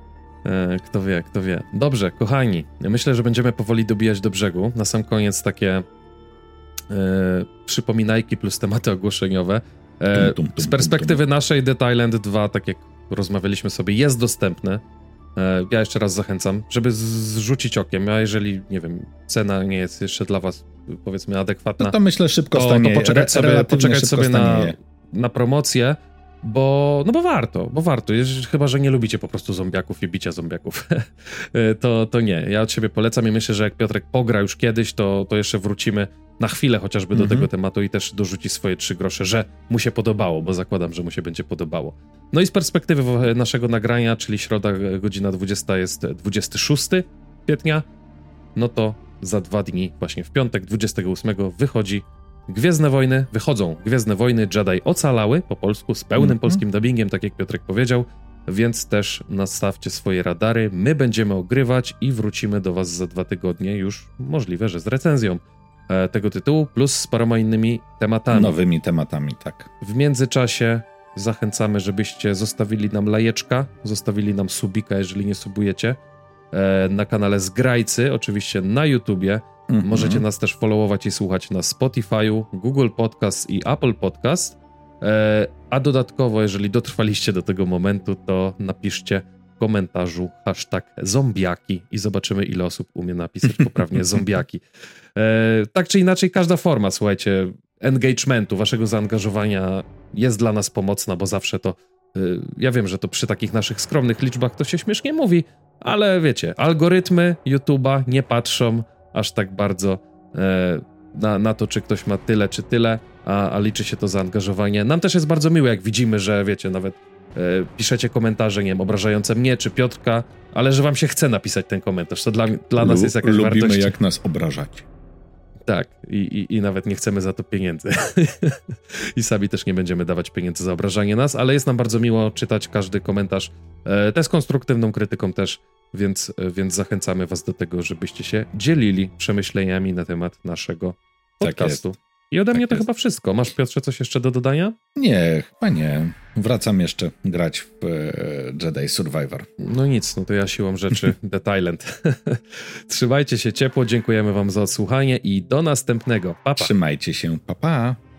E, kto wie, kto wie. Dobrze, kochani, myślę, że będziemy powoli dobijać do brzegu. Na sam koniec takie e, przypominajki plus tematy ogłoszeniowe. E, z perspektywy naszej The Island 2, tak jak rozmawialiśmy sobie, jest dostępne. E, ja jeszcze raz zachęcam, żeby zrzucić okiem, a jeżeli, nie wiem, cena nie jest jeszcze dla was, powiedzmy, adekwatna, no to myślę szybko to, stanie, to poczekać sobie, poczekać sobie na, na promocję, bo, no bo warto, bo warto, chyba, że nie lubicie po prostu zombiaków i bicia zombiaków, e, to, to nie. Ja od siebie polecam i myślę, że jak Piotrek pogra już kiedyś, to, to jeszcze wrócimy na chwilę chociażby do mhm. tego tematu i też dorzuci swoje trzy grosze, że mu się podobało, bo zakładam, że mu się będzie podobało. No i z perspektywy naszego nagrania, czyli środa, godzina 20 jest 26 kwietnia, no to za dwa dni, właśnie w piątek 28 wychodzi Gwiezdne Wojny, wychodzą Gwiezdne Wojny Jedi Ocalały po polsku z pełnym -hmm. polskim dubbingiem, tak jak Piotrek powiedział, więc też nastawcie swoje radary. My będziemy ogrywać i wrócimy do Was za dwa tygodnie, już możliwe, że z recenzją e, tego tytułu, plus z paroma innymi tematami. Nowymi tematami, tak. W międzyczasie zachęcamy, żebyście zostawili nam lajeczka, zostawili nam subika, jeżeli nie subujecie, e, na kanale Zgrajcy, oczywiście na YouTubie. Mm -hmm. Możecie nas też followować i słuchać na Spotify'u, Google Podcast i Apple Podcast. E, a dodatkowo, jeżeli dotrwaliście do tego momentu, to napiszcie komentarzu hashtag zombiaki i zobaczymy, ile osób umie napisać poprawnie zombiaki. E, tak czy inaczej, każda forma, słuchajcie, engagementu, waszego zaangażowania jest dla nas pomocna, bo zawsze to. E, ja wiem, że to przy takich naszych skromnych liczbach to się śmiesznie mówi, ale wiecie, algorytmy YouTube'a nie patrzą aż tak bardzo e, na, na to, czy ktoś ma tyle, czy tyle, a, a liczy się to zaangażowanie. Nam też jest bardzo miłe, jak widzimy, że wiecie, nawet piszecie komentarze, nie wiem, obrażające mnie czy Piotrka, ale że wam się chce napisać ten komentarz, to dla, dla nas jest jakaś Lubimy, wartość. jak nas obrażać. Tak, i, i, i, nawet nie chcemy za to pieniędzy. I sami też nie będziemy dawać pieniędzy za obrażanie nas, ale jest nam bardzo miło czytać każdy komentarz. E, też konstruktywną krytyką też więc, więc zachęcamy Was do tego, żebyście się dzielili przemyśleniami na temat naszego tak podcastu. Tak I ode tak mnie to jest. chyba wszystko. Masz, Piotrze, coś jeszcze do dodania? Nie, chyba nie. Wracam jeszcze grać w e, Jedi Survivor. No nic, no to ja siłą rzeczy The Thailand. Trzymajcie się ciepło, dziękujemy Wam za odsłuchanie i do następnego. Pa, pa. Trzymajcie się, papa. Pa.